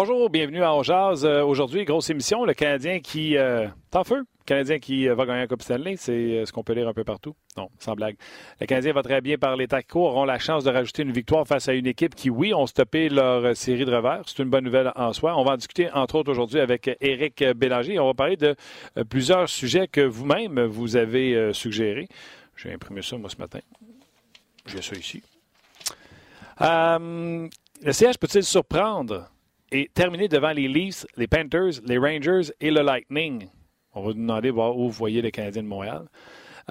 Bonjour, bienvenue à Jazz. Euh, aujourd'hui, grosse émission, le Canadien qui euh, feu. Le Canadien qui euh, va gagner un Coupe Stanley, c'est euh, ce qu'on peut lire un peu partout. Non, sans blague. Le Canadien va très bien par les tacos, auront la chance de rajouter une victoire face à une équipe qui, oui, ont stoppé leur série de revers. C'est une bonne nouvelle en soi. On va en discuter, entre autres, aujourd'hui avec Éric Bélanger. On va parler de plusieurs sujets que vous-même vous avez suggérés. J'ai imprimé ça, moi, ce matin. J'ai ça ici. Le CH peut-il surprendre? Et terminer devant les Leafs, les Panthers, les Rangers et le Lightning? On va vous demander voir où vous voyez les Canadiens de Montréal.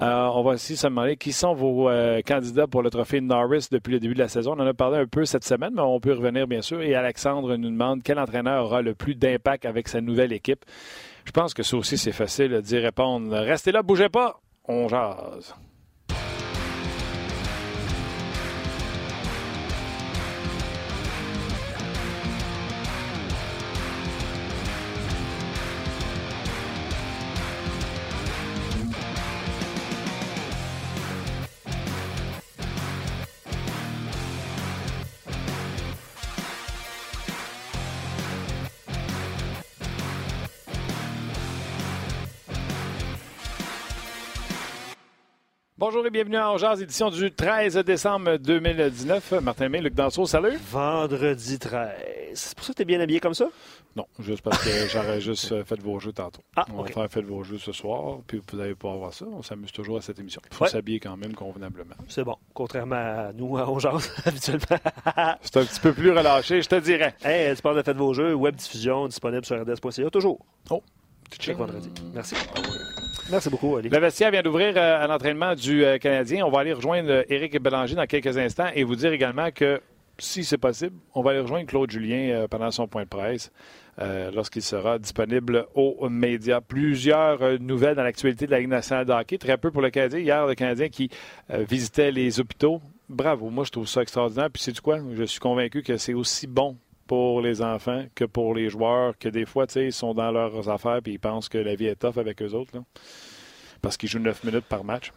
Euh, on va aussi se demander qui sont vos euh, candidats pour le trophée Norris depuis le début de la saison. On en a parlé un peu cette semaine, mais on peut revenir bien sûr. Et Alexandre nous demande quel entraîneur aura le plus d'impact avec sa nouvelle équipe. Je pense que ça aussi, c'est facile d'y répondre. Restez là, bougez pas. On jase. Bonjour et bienvenue à Jazz, édition du 13 décembre 2019. Martin May, Luc Danseau, salut. Vendredi 13. C'est pour ça que tu es bien habillé comme ça? Non, juste parce que j'aurais juste euh, fait vos jeux tantôt. Ah, on ok. va faire fait vos jeux ce soir, puis vous allez pouvoir voir ça. On s'amuse toujours à cette émission. Il faut Ouais. s'habiller quand même convenablement. C'est bon. Contrairement à nous, à Ongeance, habituellement. C'est un petit peu plus relâché, je te dirais. hey, tu parles de Faites vos jeux, web diffusion, disponible sur rds.ca, toujours. Oh, Chaque vendredi. Merci. Merci beaucoup, Ali. Le vestiaire vient d'ouvrir euh, à l'entraînement du euh, Canadien. On va aller rejoindre euh, Éric Bélanger dans quelques instants et vous dire également que, si c'est possible, on va aller rejoindre Claude Julien pendant son point de presse lorsqu'il sera disponible aux médias. Plusieurs nouvelles dans l'actualité de la Ligue nationale de hockey. Très peu pour le Canadien. Hier, le Canadien qui visitait les hôpitaux. Bravo, moi je trouve ça extraordinaire. Puis c'est du quoi? Je suis convaincu que c'est aussi bon pour les enfants que pour les joueurs, que des fois, tu sais, ils sont dans leurs affaires puis ils pensent que la vie est tough avec eux autres. là parce qu'il joue 9 minutes par match.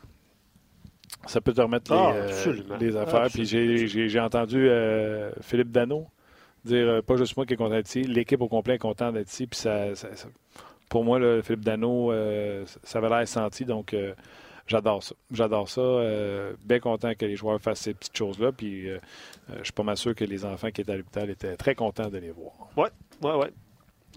Ça peut te remettre les, Ah, euh, les affaires. Puis j'ai- entendu euh, Philippe Dano dire euh, pas juste moi qui est content d'être ici, l'équipe au complet est content d'être ici. Puis ça, ça- ça- pour moi, là, Philippe Dano, ça avait l'air senti. Donc j'adore ça. J'adore ça. euh, bien content que les joueurs fassent ces petites choses-là. Puis euh, euh, je suis pas mal sûr que les enfants qui étaient à l'hôpital étaient très contents de les voir. Ouais, ouais, ouais.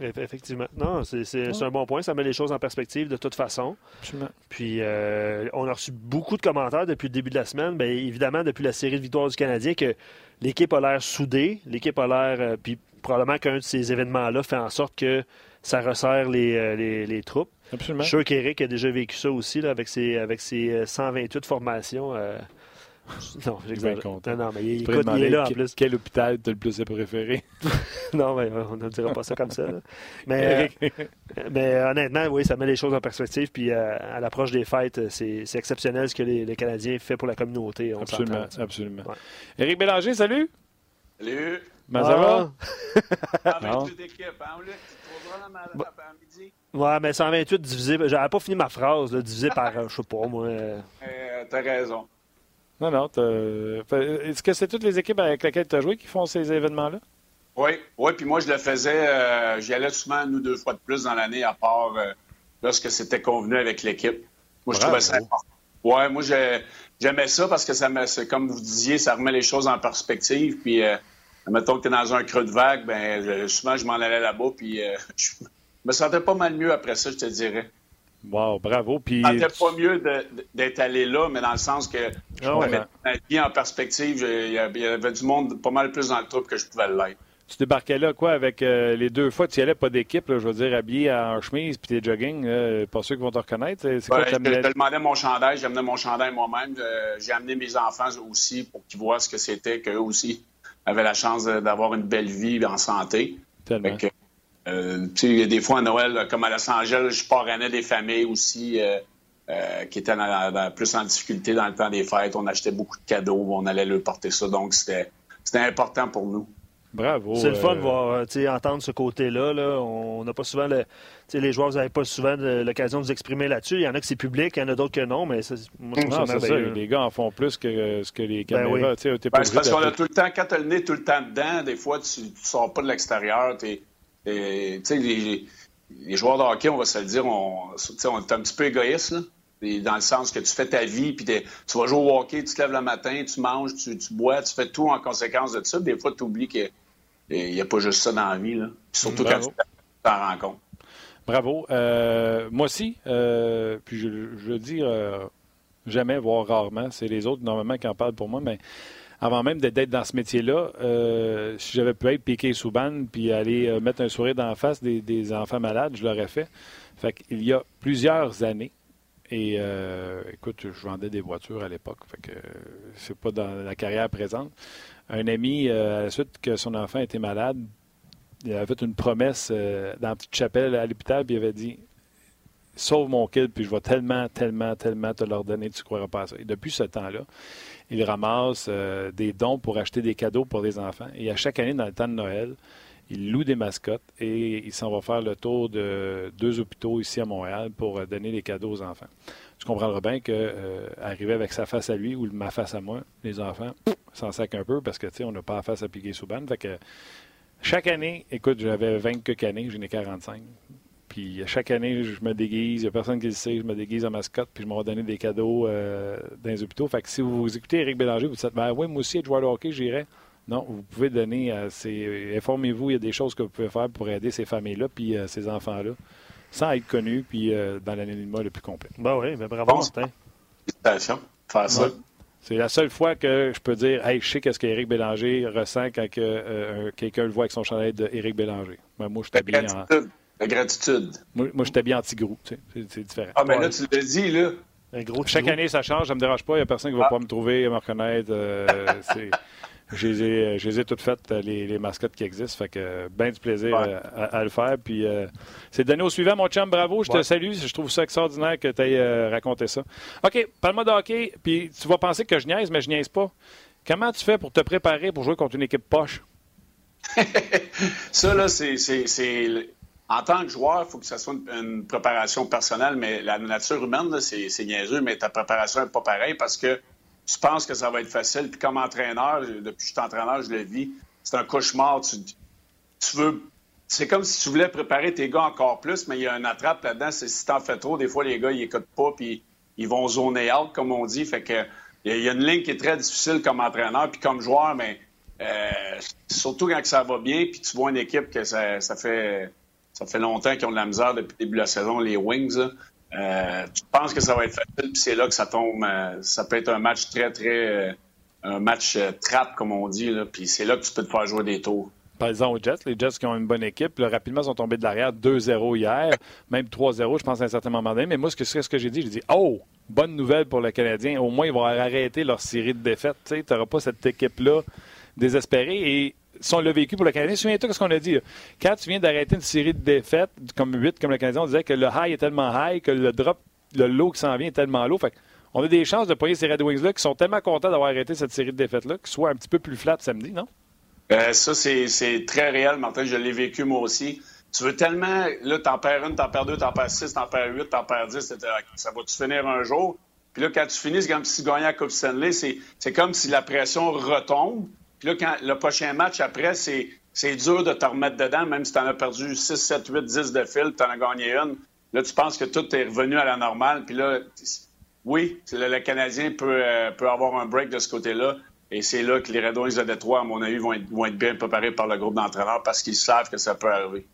Eff- Effectivement. Non, c'est un bon point. Ça met les choses en perspective de toute façon. Absolument. Puis, euh, on a reçu beaucoup de commentaires depuis le début de la semaine. Bien, évidemment, depuis la série de victoires du Canadien, que l'équipe a l'air soudée. L'équipe a l'air. euh, puis, probablement qu'un de ces événements-là fait en sorte que ça resserre les, euh, les, les troupes. Absolument. Je suis sûr qu'Éric a déjà vécu ça aussi là, avec, ses, avec ses euh, 128 formations. euh, Non, j'exagère. Non, non, mais il, Tu écoute, il est là en plus. Quel hôpital t'as le plus préféré? Non, mais euh, on ne dira pas ça comme ça. là. Mais, euh, mais euh, honnêtement, oui, ça met les choses en perspective. Puis euh, à l'approche des fêtes, euh, c'est c'est exceptionnel ce que les, les Canadiens font pour la communauté. On Absolument, absolument. Ouais. Éric Bélanger, salut! Salut! Ben, ça va? Ah, Non. 28 équipes, hein, Luc? Tu? Ouais, mais 128 divisé. J'avais pas fini ma phrase, là, divisé par, euh, je sais pas, moi. euh, Euh, T'as raison. Non, non. Est-ce que c'est toutes les équipes avec lesquelles tu as joué qui font ces événements-là? Oui, oui, puis moi, je le faisais, euh, j'y allais souvent, nous, deux fois de plus dans l'année, à part euh, lorsque c'était convenu avec l'équipe. Moi, je trouvais ça important. Ouais, moi, j'ai- j'aimais ça parce que ça me, c'est comme vous disiez, ça remet les choses en perspective. Puis, euh, mettons que tu es dans un creux de vague, ben je- souvent, je m'en allais là-bas, puis euh, je me sentais pas mal mieux après ça, je te dirais. Wow, bravo. Puis, Je me sentais pas mieux d'être allé là, mais dans le sens que je Ah pouvais mettre ma vie en perspective. Il y avait du monde pas mal plus dans le troupe que je pouvais l'être. tu débarquais là, quoi, avec euh, les deux fois, tu y allais pas d'équipe, je veux dire, habillé en chemise puis tes jogging, là, pas ceux qui vont te reconnaître. C'est quoi je, te demandais mon chandail, j'amenais mon chandail moi-même. Euh, J'ai amené mes enfants aussi pour qu'ils voient ce que c'était, qu'eux aussi avaient la chance d'avoir une belle vie en santé. Tellement. Que, euh, tu sais, il y a des fois à Noël, comme à Los Angeles, je parrainais des familles aussi euh, euh, qui étaient dans- dans- plus en difficulté dans le temps des fêtes. On achetait beaucoup de cadeaux, on allait leur porter ça. Donc, c'était c'était important pour nous. Bravo. C'est le fun de voir, entendre ce côté-là. Là. On n'a pas souvent le, les joueurs n'avaient pas souvent l'occasion de nous exprimer là-dessus. Il y en a que c'est public, il y en a d'autres que non, mais moi, non, c'est ça. Les gars en font plus que ce que les ben caméras. Ben parce qu'on a tout le temps, quand tu as le nez tout le temps dedans, des fois, tu ne sors pas de l'extérieur. Les, les joueurs de hockey, on va se le dire, on, on est un petit peu égoïste. Là dans le sens que tu fais ta vie, puis tu vas jouer au hockey, tu te lèves le matin, tu manges, tu, bois, tu fais tout en conséquence de ça. Des fois, tu oublies qu'il n'y a, pas juste ça dans la vie. Là. surtout quand tu t'en rends compte. Bravo. Euh, moi aussi, euh, puis je, veux dire euh, jamais, voire rarement, c'est les autres normalement qui en parlent pour moi, mais avant même d'être dans ce métier-là, si j'avais pu être piqué sous banne puis aller mettre un sourire dans la face des, enfants malades, je l'aurais fait. Fait qu'il y a plusieurs années, et écoute, je vendais des voitures à l'époque, fait que c'est pas dans la carrière présente. Un ami, à la suite que son enfant était malade, il avait fait une promesse euh, dans la petite chapelle à l'hôpital, puis il avait dit Sauve mon kid, puis je vais tellement, tellement, tellement te l'ordonner, tu ne croiras pas à ça. Et depuis ce temps-là, il ramasse euh, des dons pour acheter des cadeaux pour les enfants. Et à chaque année, dans le temps de Noël, il loue des mascottes et il s'en va faire le tour de deux hôpitaux ici à Montréal pour euh, donner des cadeaux aux enfants. Tu comprendras bien qu'arriver avec sa face à lui ou ma face à moi, les enfants s'en sacent un peu parce que, on n'a pas face à piquer sous banne. Fait que chaque année, écoute, j'avais 20 quelques années, j'en ai 45. Puis chaque année, je me déguise, il n'y a personne qui le sait, je me déguise en mascotte, puis je m'en vais donner des cadeaux euh, dans les hôpitaux. Fait que si vous écoutez Eric Bélanger, vous dites ben oui, moi aussi, être joueur de hockey, j'irai. Non, vous pouvez donner à ces. Informez-vous, il y a des choses que vous pouvez faire pour aider ces familles-là, puis euh, ces enfants-là, sans être connus, puis euh, dans l'anonymat le plus complet. Ben oui, ben bravo, Martin. Félicitations. Faire ça. C'est la seule fois que je peux dire Hey, je sais qu'est-ce qu'Éric Bélanger ressent quand que, euh, quelqu'un le voit avec son chandail d'Éric Bélanger. Ben, moi, j'étais bien en. La gratitude. Moi, moi j'étais bien anti-gros. C'est différent. Ah, mais là, tu l'as dit, là. Un gros Chaque année, ça change, ça ne me dérange pas. Il n'y a personne qui ne va ah. pas me trouver, me reconnaître. Euh, je les, ai, toutes faites, euh, les, mascottes qui existent. Fait que bien du plaisir euh, à, le faire. Puis euh, c'est donné au suivant, mon chum. Bravo, je te salue. Je trouve ça extraordinaire que tu aies raconté ça. OK, parle-moi de hockey. Puis tu vas penser que je niaise, mais je niaise pas. Comment tu fais pour te préparer pour jouer contre une équipe poche? ça, là, c'est. En tant que joueur, il faut que ça soit une, préparation personnelle, mais la nature humaine, c'est niaiseux, mais ta préparation n'est pas pareille parce que tu penses que ça va être facile. Puis comme entraîneur, depuis que je suis entraîneur, je le vis, c'est un cauchemar. Tu, veux. C'est comme si tu voulais préparer tes gars encore plus, mais il y a un attrape là-dedans. C'est si t'en fais trop, des fois, les gars, ils écoutent pas, puis ils vont zoner out, comme on dit. Fait que il y a une ligne qui est très difficile comme entraîneur, puis comme joueur, mais euh, surtout quand ça va bien, puis tu vois une équipe que ça, fait ça fait longtemps qu'ils ont de la misère depuis le début de la saison, les Wings. Euh, tu penses que ça va être facile, puis c'est là que ça tombe. Euh, ça peut être un match très, très. Euh, un match trap, comme on dit, puis c'est là que tu peux te faire jouer des tours. Par exemple, aux Jets, les Jets qui ont une bonne équipe, là, rapidement sont tombés de l'arrière 2-0 hier, même 3-0, je pense à un certain moment donné. Mais moi, ce que, ce que j'ai dit, j'ai dit Oh, bonne nouvelle pour le Canadien. Au moins, ils vont arrêter leur série de défaites. Tu n'auras pas cette équipe-là désespérée. Et si on l'a vécu pour le Canadien, souviens-toi ce qu'on a dit. Quand tu viens d'arrêter une série de défaites, comme 8, comme le Canadien, on disait que le high est tellement high, que le drop, le low qui s'en vient est tellement low. Fait on a des chances de poigner ces Red Wings-là qui sont tellement contents d'avoir arrêté cette série de défaites-là, qu'ils soient un petit peu plus flat samedi, non? Euh, ça, c'est très réel, Martin. Je l'ai vécu moi aussi. Tu veux tellement, là, t'en perds une, t'en perds deux, t'en perds six, t'en perds huit, t'en perds dix. Ça va-tu finir un jour? Puis là, quand tu finis, c'est comme si tu gagnais la Coupe Stanley. C'est comme si la pression retombe. Puis là, quand le prochain match après, c'est, c'est dur de te remettre dedans, même si tu en as perdu 6, 7, 8, 10 de fil, tu en as gagné une. Là, tu penses que tout est revenu à la normale. Puis là, oui, le, Canadien peut, euh, peut avoir un break de ce côté-là. Et c'est là que les Red Wings de Détroit, à mon avis, vont être, vont être bien préparés par le groupe d'entraîneurs parce qu'ils savent que ça peut arriver.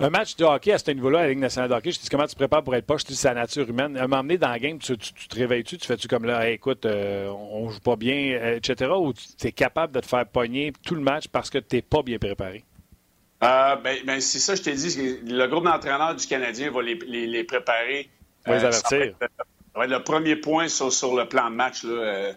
Un match de hockey à ce niveau-là, à la Ligue nationale de hockey, je te dis comment tu te prépares pour être poche, je te dis c'est la nature humaine. À m'emmener dans la game, tu, te réveilles-tu, tu fais-tu comme là, écoute, euh, on joue pas bien, euh, etc. Ou tu es capable de te faire pogner tout le match parce que tu n'es pas bien préparé? Euh, ben, ben c'est ça, je t'ai dit. Le groupe d'entraîneurs du Canadien va les, les, préparer. Va les avertir. Va être, le premier point sur, sur, le plan de match. Là.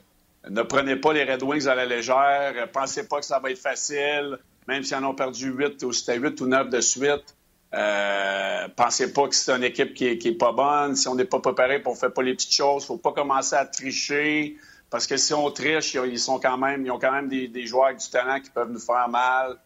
ne prenez pas les Red Wings à la légère. Pensez pas que ça va être facile, même s'ils en ont perdu 8 ou c'était 8 ou 9 de suite. Euh, pensez pas que c'est une équipe qui est, pas bonne. Si on n'est pas préparé, on fait pas les petites choses, faut pas commencer à tricher. Parce que si on triche, ils, sont quand même, ils ont quand même des, joueurs avec du talent qui peuvent nous faire mal.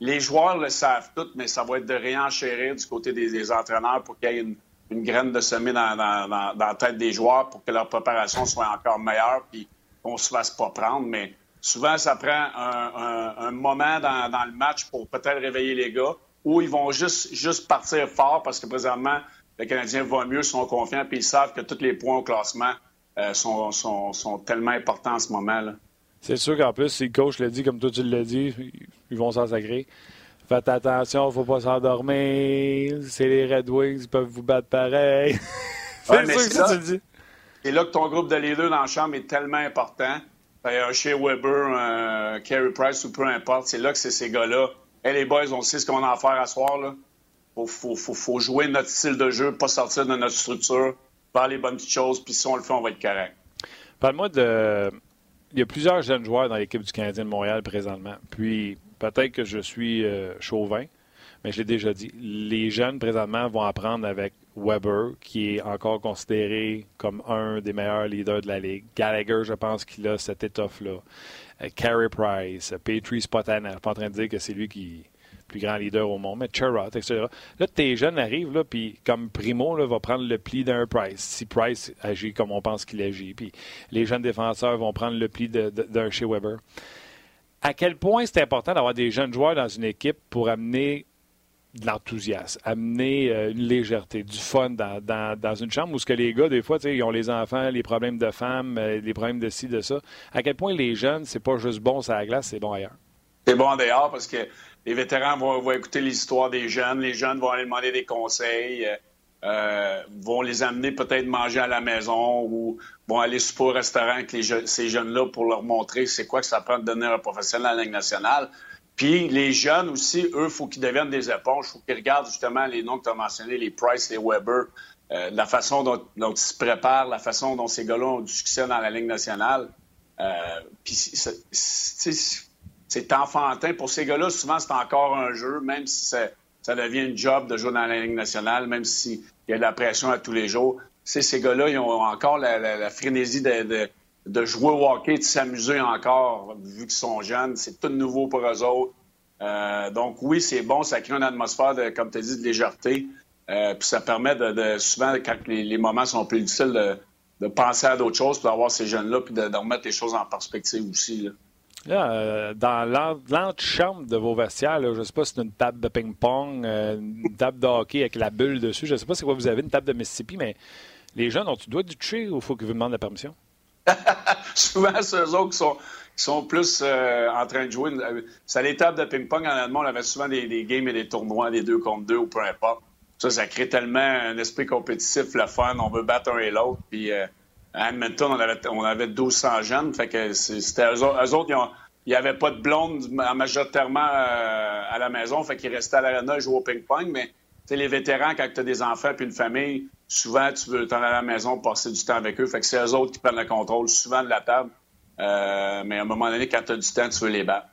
les joueurs le savent tout, mais ça va être de réenchérir du côté des, entraîneurs pour qu'il y ait une, graine de semer dans, la tête des joueurs pour que leur préparation soit encore meilleure puis qu'on se fasse pas prendre. Mais souvent, ça prend un, moment dans, le match pour peut-être réveiller les gars ou ils vont juste, juste partir fort parce que présentement, les Canadiens vont mieux, sont confiants puis ils savent que tous les points au classement euh, sont, sont, tellement importants en ce moment. là C'est sûr qu'en plus, si le coach le dit, comme toi tu l'as dit, ils vont s'en sacrer. Faites attention, faut pas s'endormir. C'est les Red Wings, ils peuvent vous battre pareil. c'est sûr que tu le dis. Et là que ton groupe de leaders dans la chambre est tellement important. Un Shea Weber, un Carey Price ou peu importe, c'est là que c'est ces gars-là. Hey, les boys, on sait ce qu'on a à faire à soir. Là. Faut, faut, jouer notre style de jeu, pas sortir de notre structure faire les bonnes petites choses, puis si on le fait, on va être correct. Parle-moi de. Il y a plusieurs jeunes joueurs dans l'équipe du Canadien de Montréal présentement. Puis peut-être que je suis euh, chauvin, mais je l'ai déjà dit. Les jeunes présentement vont apprendre avec Weber, qui est encore considéré comme un des meilleurs leaders de la Ligue. Gallagher, je pense qu'il a cette étoffe-là. Euh, Carey Price, Petrie Spotaner. Je suis pas en train de dire que c'est lui qui plus grand leader au monde, mais Cherrott, etc. Là, tes jeunes arrivent, puis comme Primo là, va prendre le pli d'un Price, si Price agit comme on pense qu'il agit, puis les jeunes défenseurs vont prendre le pli d'un chez Weber. À quel point c'est important d'avoir des jeunes joueurs dans une équipe pour amener de l'enthousiasme, amener euh, une légèreté, du fun dans, une chambre où ce que les gars, des fois, ils ont les enfants, les problèmes de femmes, euh, les problèmes de ci, de ça. À quel point les jeunes, c'est pas juste bon sur la glace, c'est bon ailleurs. C'est bon dehors parce que les vétérans vont, écouter l'histoire des jeunes, les jeunes vont aller demander des conseils, euh, vont les amener peut-être manger à la maison ou vont aller souper au restaurant avec ces jeunes-là pour leur montrer c'est quoi que ça prend de devenir un professionnel à la Ligue nationale. Puis les jeunes aussi, eux, faut qu'ils deviennent des éponges, il faut qu'ils regardent justement les noms que tu as mentionnés, les Price, les Weber, euh, la façon dont, ils se préparent, la façon dont ces gars-là ont du succès dans la Ligue nationale. puis c'est enfantin. Pour ces gars-là, souvent, c'est encore un jeu, même si ça, devient une job de jouer dans la Ligue nationale, même s'il y a de la pression à tous les jours. ces gars-là, ils ont encore la, frénésie de, jouer au hockey, de s'amuser encore, vu qu'ils sont jeunes. C'est tout nouveau pour eux autres. Euh, donc oui, c'est bon, ça crée une atmosphère, de, comme tu as dit, de légèreté. Euh, puis ça permet de, souvent, quand les, moments sont plus difficiles, de, penser à d'autres choses, puis d'avoir ces jeunes-là, puis de, remettre les choses en perspective aussi. Là, euh, dans l'antichambre de vos vestiaires, je ne sais pas si c'est une table de ping-pong, euh, une table de hockey avec la bulle dessus. Je ne sais pas c'est quoi vous avez, une table de Mississippi, mais les jeunes, ont-tu doit du toucher ou faut qu'ils vous demandent la permission? Souvent, c'est eux autres qui sont, sont plus euh, en train de jouer. C'est les tables de ping-pong, en allemand, on avait souvent des, games et des tournois, des deux contre deux ou peu importe. Ça, ça crée tellement un esprit compétitif, le fun. On veut battre un et l'autre. Puis à Edmonton, on avait, on avait 1200 jeunes. Fait que c'était eux, autres, il n'y avait pas de blondes majoritairement euh, à la maison. Fait qu'ils restaient à l'arena et jouaient au ping-pong. Mais les vétérans, quand tu as des enfants et une famille, souvent, tu veux t'en aller à la maison passer du temps avec eux. Fait que c'est eux autres qui prennent le contrôle souvent de la table. Euh, mais à un moment donné, quand tu as du temps, tu veux les battre.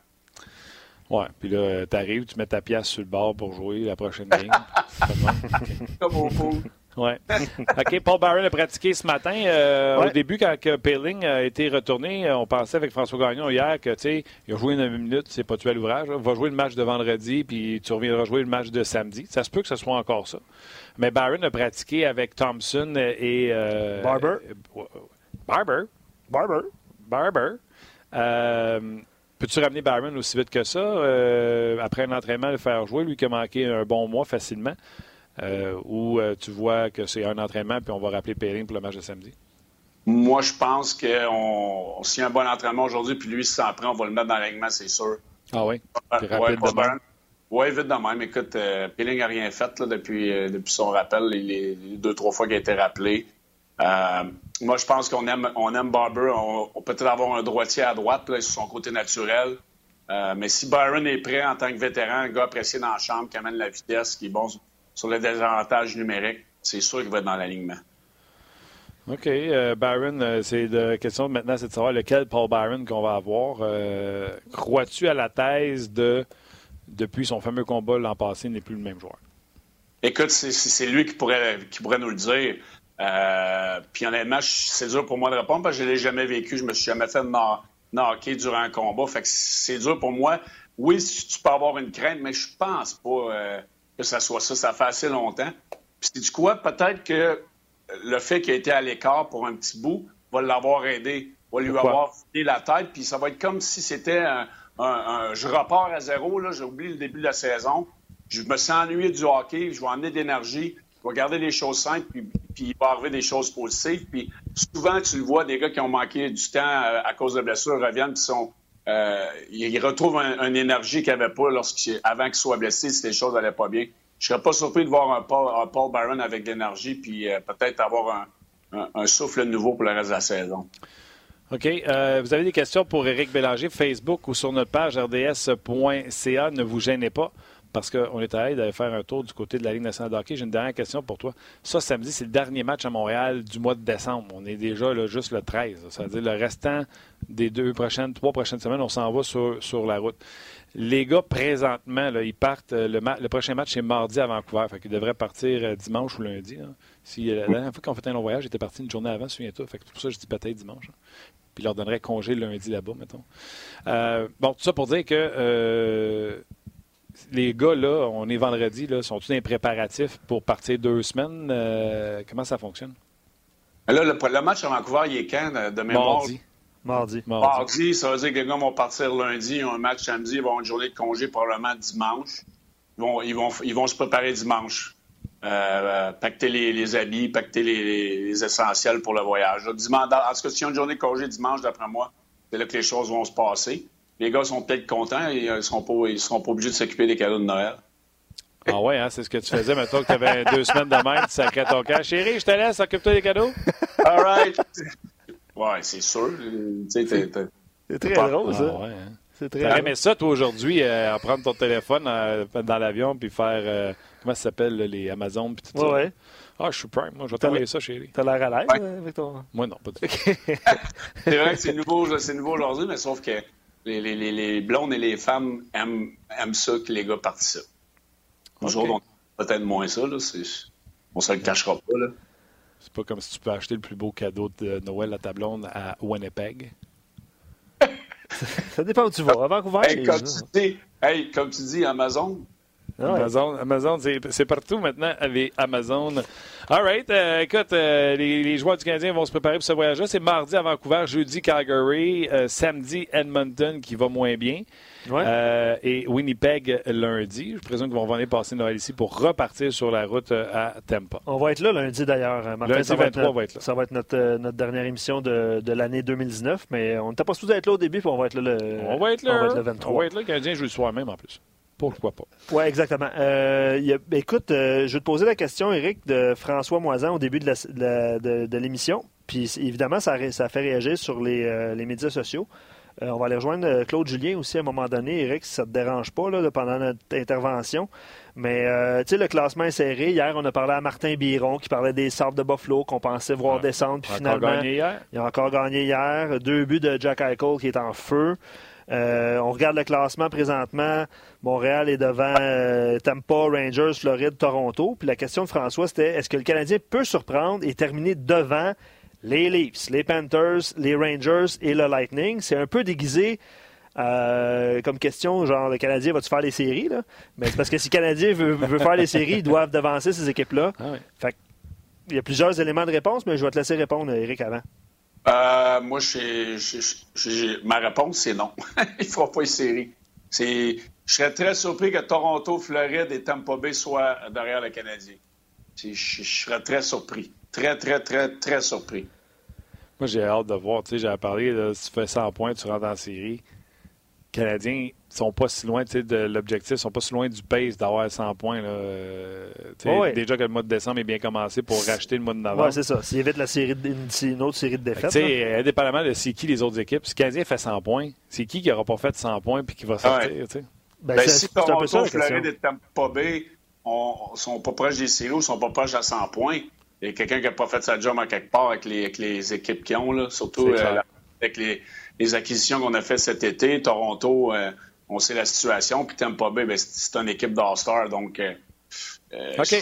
Ouais, puis là, tu arrives, tu mets ta pièce sur le bord pour jouer la prochaine game. Comme au fou. Oui. OK, Paul Barron a pratiqué ce matin. Euh, au début, quand Payling a été retourné, euh, on pensait avec François Gagnon hier que, tu sais, il a joué une minute, c'est pas tué à l'ouvrage. Va jouer le match de vendredi, puis tu reviendras jouer le match de samedi. Ça se peut que ce soit encore ça. Mais Barron a pratiqué avec Thompson et. Euh, Barber. Barber. Barber. Barber. Peux-tu ramener Barron aussi vite que ça? après un entraînement, le faire jouer, lui qui a manqué un bon mois facilement? Euh, ou euh, tu vois que c'est un entraînement puis on va rappeler Perrin pour le match de samedi? Moi, je pense que y a un bon entraînement aujourd'hui, puis lui, si ça en prend, on va le mettre dans l'alignement, c'est sûr. Ah oui? Oui, vite de même. Écoute, euh, n'a rien fait là, depuis, euh, depuis son rappel, les, deux, trois fois qu'il a été rappelé. Euh, moi, je pense qu'on aime, on aime Barber. On, peut peut-être avoir un droitier à droite là, sur son côté naturel. mais si Byron est prêt en tant que vétéran, un gars apprécié dans la chambre, qui amène la vitesse, qui est bon sur le désavantage numérique, c'est sûr qu'il va être dans l'alignement. OK. Euh, Byron, euh, c'est la question maintenant, c'est de savoir lequel Paul Byron qu'on va avoir. Euh, crois-tu à la thèse de depuis son fameux combat l'an passé, n'est plus le même joueur? Écoute, c'est lui qui pourrait, qui pourrait nous le dire. puis honnêtement, c'est dur pour moi de répondre parce que je ne l'ai jamais vécu. Je me suis jamais fait knocker durant un combat. Fait que c'est dur pour moi. Oui, tu peux avoir une crainte, mais je pense pas que ça soit ça. Ça fait assez longtemps. Puis c'est du quoi? Peut-être que le fait qu'il ait été à l'écart pour un petit bout va l'avoir aidé, va lui avoir vidé la tête, puis ça va être comme si c'était un, Je repars à zéro, là, j'ai oublié le début de la saison, je me sens ennuyé du hockey, je vais emmener d'énergie, je vais garder les choses simples, puis, il va arriver des choses positives. Puis souvent, tu le vois, des gars qui ont manqué du temps euh, à, cause de blessures reviennent, puis sont... Euh, ils retrouvent une énergie qu'ils n'avaient pas avant qu'ils soient blessés si les choses n'allaient pas bien je serais pas surpris de voir un Paul, Byron avec de l'énergie, puis euh, peut-être avoir un, souffle nouveau pour le reste de la saison. OK. Euh, vous avez des questions pour Éric Bélanger, Facebook ou sur notre page rds.ca. Ne vous gênez pas parce qu'on est allé d'aller faire un tour du côté de la Ligue nationale de. J'ai une dernière question pour toi. Ça, samedi, c'est le dernier match à Montréal du mois de décembre. On est déjà là, juste le 13. Ça veut dire le restant des deux prochaines, trois prochaines semaines, on s'en va sur, sur la route. Les gars, présentement, ils partent. Euh, le, prochain match, c'est mardi à Vancouver. Fait qu'ils devraient partir euh, dimanche ou lundi. Si, euh, la dernière fois qu'on fait un long voyage, j'étais parti une journée avant, souviens-toi. Fait c'est pour ça que je dis peut-être dimanche. Puis ils leur donnerait congé lundi là-bas, mettons. bon, tout ça pour dire que les gars, là, on est vendredi, là, sont tous des préparatifs pour partir deux semaines? comment ça fonctionne? Là, le, match à Vancouver, il est quand, de mémoire? Mardi. Mardi? Mardi. ça veut dire que les gars vont partir lundi, ils ont un match samedi, ils vont avoir une journée de congé probablement dimanche. Ils vont, ils vont, ils vont se préparer dimanche. Euh, pacter les, habits, pacter les, essentiels pour le voyage. dimanche, en tout cas, s'ils ont une journée de congé dimanche, d'après moi, c'est là que les choses vont se passer. Les gars sont peut-être contents et ils ne seront, pas, ils seront pas obligés de s'occuper des cadeaux de Noël. Ah ouais, hein, c'est ce que tu faisais, maintenant que tu avais deux semaines de même, tu sacrais ton cas. Chérie, je te laisse, occupe-toi des cadeaux. All right. Ouais, c'est sûr. C'est très drôle, ça. Ah, ouais, hein. C'est très Mais ça, toi, aujourd'hui, euh, prendre ton téléphone euh, dans l'avion puis faire. Euh, comment ça s'appelle, les Amazon puis tout ça? Ouais. Ah, je suis prime. Moi, je vais t'envoyer ça, chérie. T'as l'air à l'aise euh, avec toi? Moi, non, pas du tout. c'est vrai que c'est nouveau, nouveau aujourd'hui, mais sauf que les, les, les, blondes et les femmes aiment, aiment ça que les gars participent. Aujourd'hui, on peut-être moins ça. Là. On ne se le cachera pas. Là. C'est pas comme si tu peux acheter le plus beau cadeau de Noël à ta blonde à Winnipeg. ça dépend où tu vas. À Vancouver, hey, comme, tu dis, hey, comme tu dis, Amazon. Ah Amazon, Amazon c'est partout maintenant, avec Amazon. All right. Euh, écoute, euh, les, joueurs du Canadien vont se préparer pour ce voyage-là. C'est mardi à Vancouver, jeudi Calgary, euh, samedi Edmonton qui va moins bien. et Winnipeg lundi. Je présume qu'ils vont venir passer Noël ici pour repartir sur la route à Tampa. On va être là lundi d'ailleurs. Lundi ça 23, va va être là. Ça va être notre, notre dernière émission de, de l'année 2019, mais on n'était pas supposé être là au début, puis on va être là le, on va être là, on va être le 23. On va être là, le Canadien joue le soir même en plus. Pourquoi pas? Oui, exactement. Euh, ben, écoute, euh, je vais te poser la question, Eric, de François Moisan au début de l'émission. Puis évidemment, ça, ça fait réagir sur les, euh, médias sociaux. on va aller rejoindre Claude Julien aussi à un moment donné. Eric, si ça ne te dérange pas là, pendant notre intervention. Mais tu sais, le classement est serré. Hier, on a parlé à Martin Biron qui parlait des Sabres de Buffalo qu'on pensait voir descendre. Puis finalement, gagné hier? il a encore gagné hier. Deux buts de Jack Eichel qui est en feu. Euh, on regarde le classement présentement. Montréal est devant euh, Tampa, Rangers, Floride, Toronto. Puis la question de François, c'était est-ce que le Canadien peut surprendre et terminer devant les Leafs, les Panthers, les Rangers et le Lightning? C'est un peu déguisé. Euh, comme question, genre le Canadien va-tu faire les séries? Là? Mais c'est parce que si le Canadien veut, faire les séries, ils doivent devancer ces équipes-là. Ah il y a plusieurs éléments de réponse, mais je vais te laisser répondre, Eric, avant. Euh, moi, ma réponse, c'est non. Il ne fera pas une série. Je serais très surpris que Toronto, Floride et Tampa Bay soient derrière le Canadien. Je, serais très surpris. Très, très, très, très surpris. Moi, j'ai hâte de voir. Tu sais, j'ai parlé, si tu fais 100 points, tu rentres en série. Canadiens sont pas si loin de l'objectif, sont pas si loin du pace d'avoir 100 points. Là. Déjà que le mois de décembre est bien commencé pour racheter le mois de novembre. Oui, c'est ça. S'il évite la série une, autre série de défaites. Indépendamment de c'est qui les autres équipes, si le Canadien fait 100 points, c'est qui qui n'aura pas fait 100 points puis qui va sortir? Ouais. Ben, ben, si Toronto, Floride et Tampa Bay ne sont pas proches des séries ou sont pas proches à 100 points, il y a quelqu'un qui n'a pas fait sa job en quelque part avec les, avec les équipes qu'ils ont, là, surtout euh, avec les les acquisitions qu'on a faites cet été. Toronto, euh, on sait la situation. Puis Tampa Bay, ben, c'est une équipe d'All-Star. Donc, euh, euh, OK.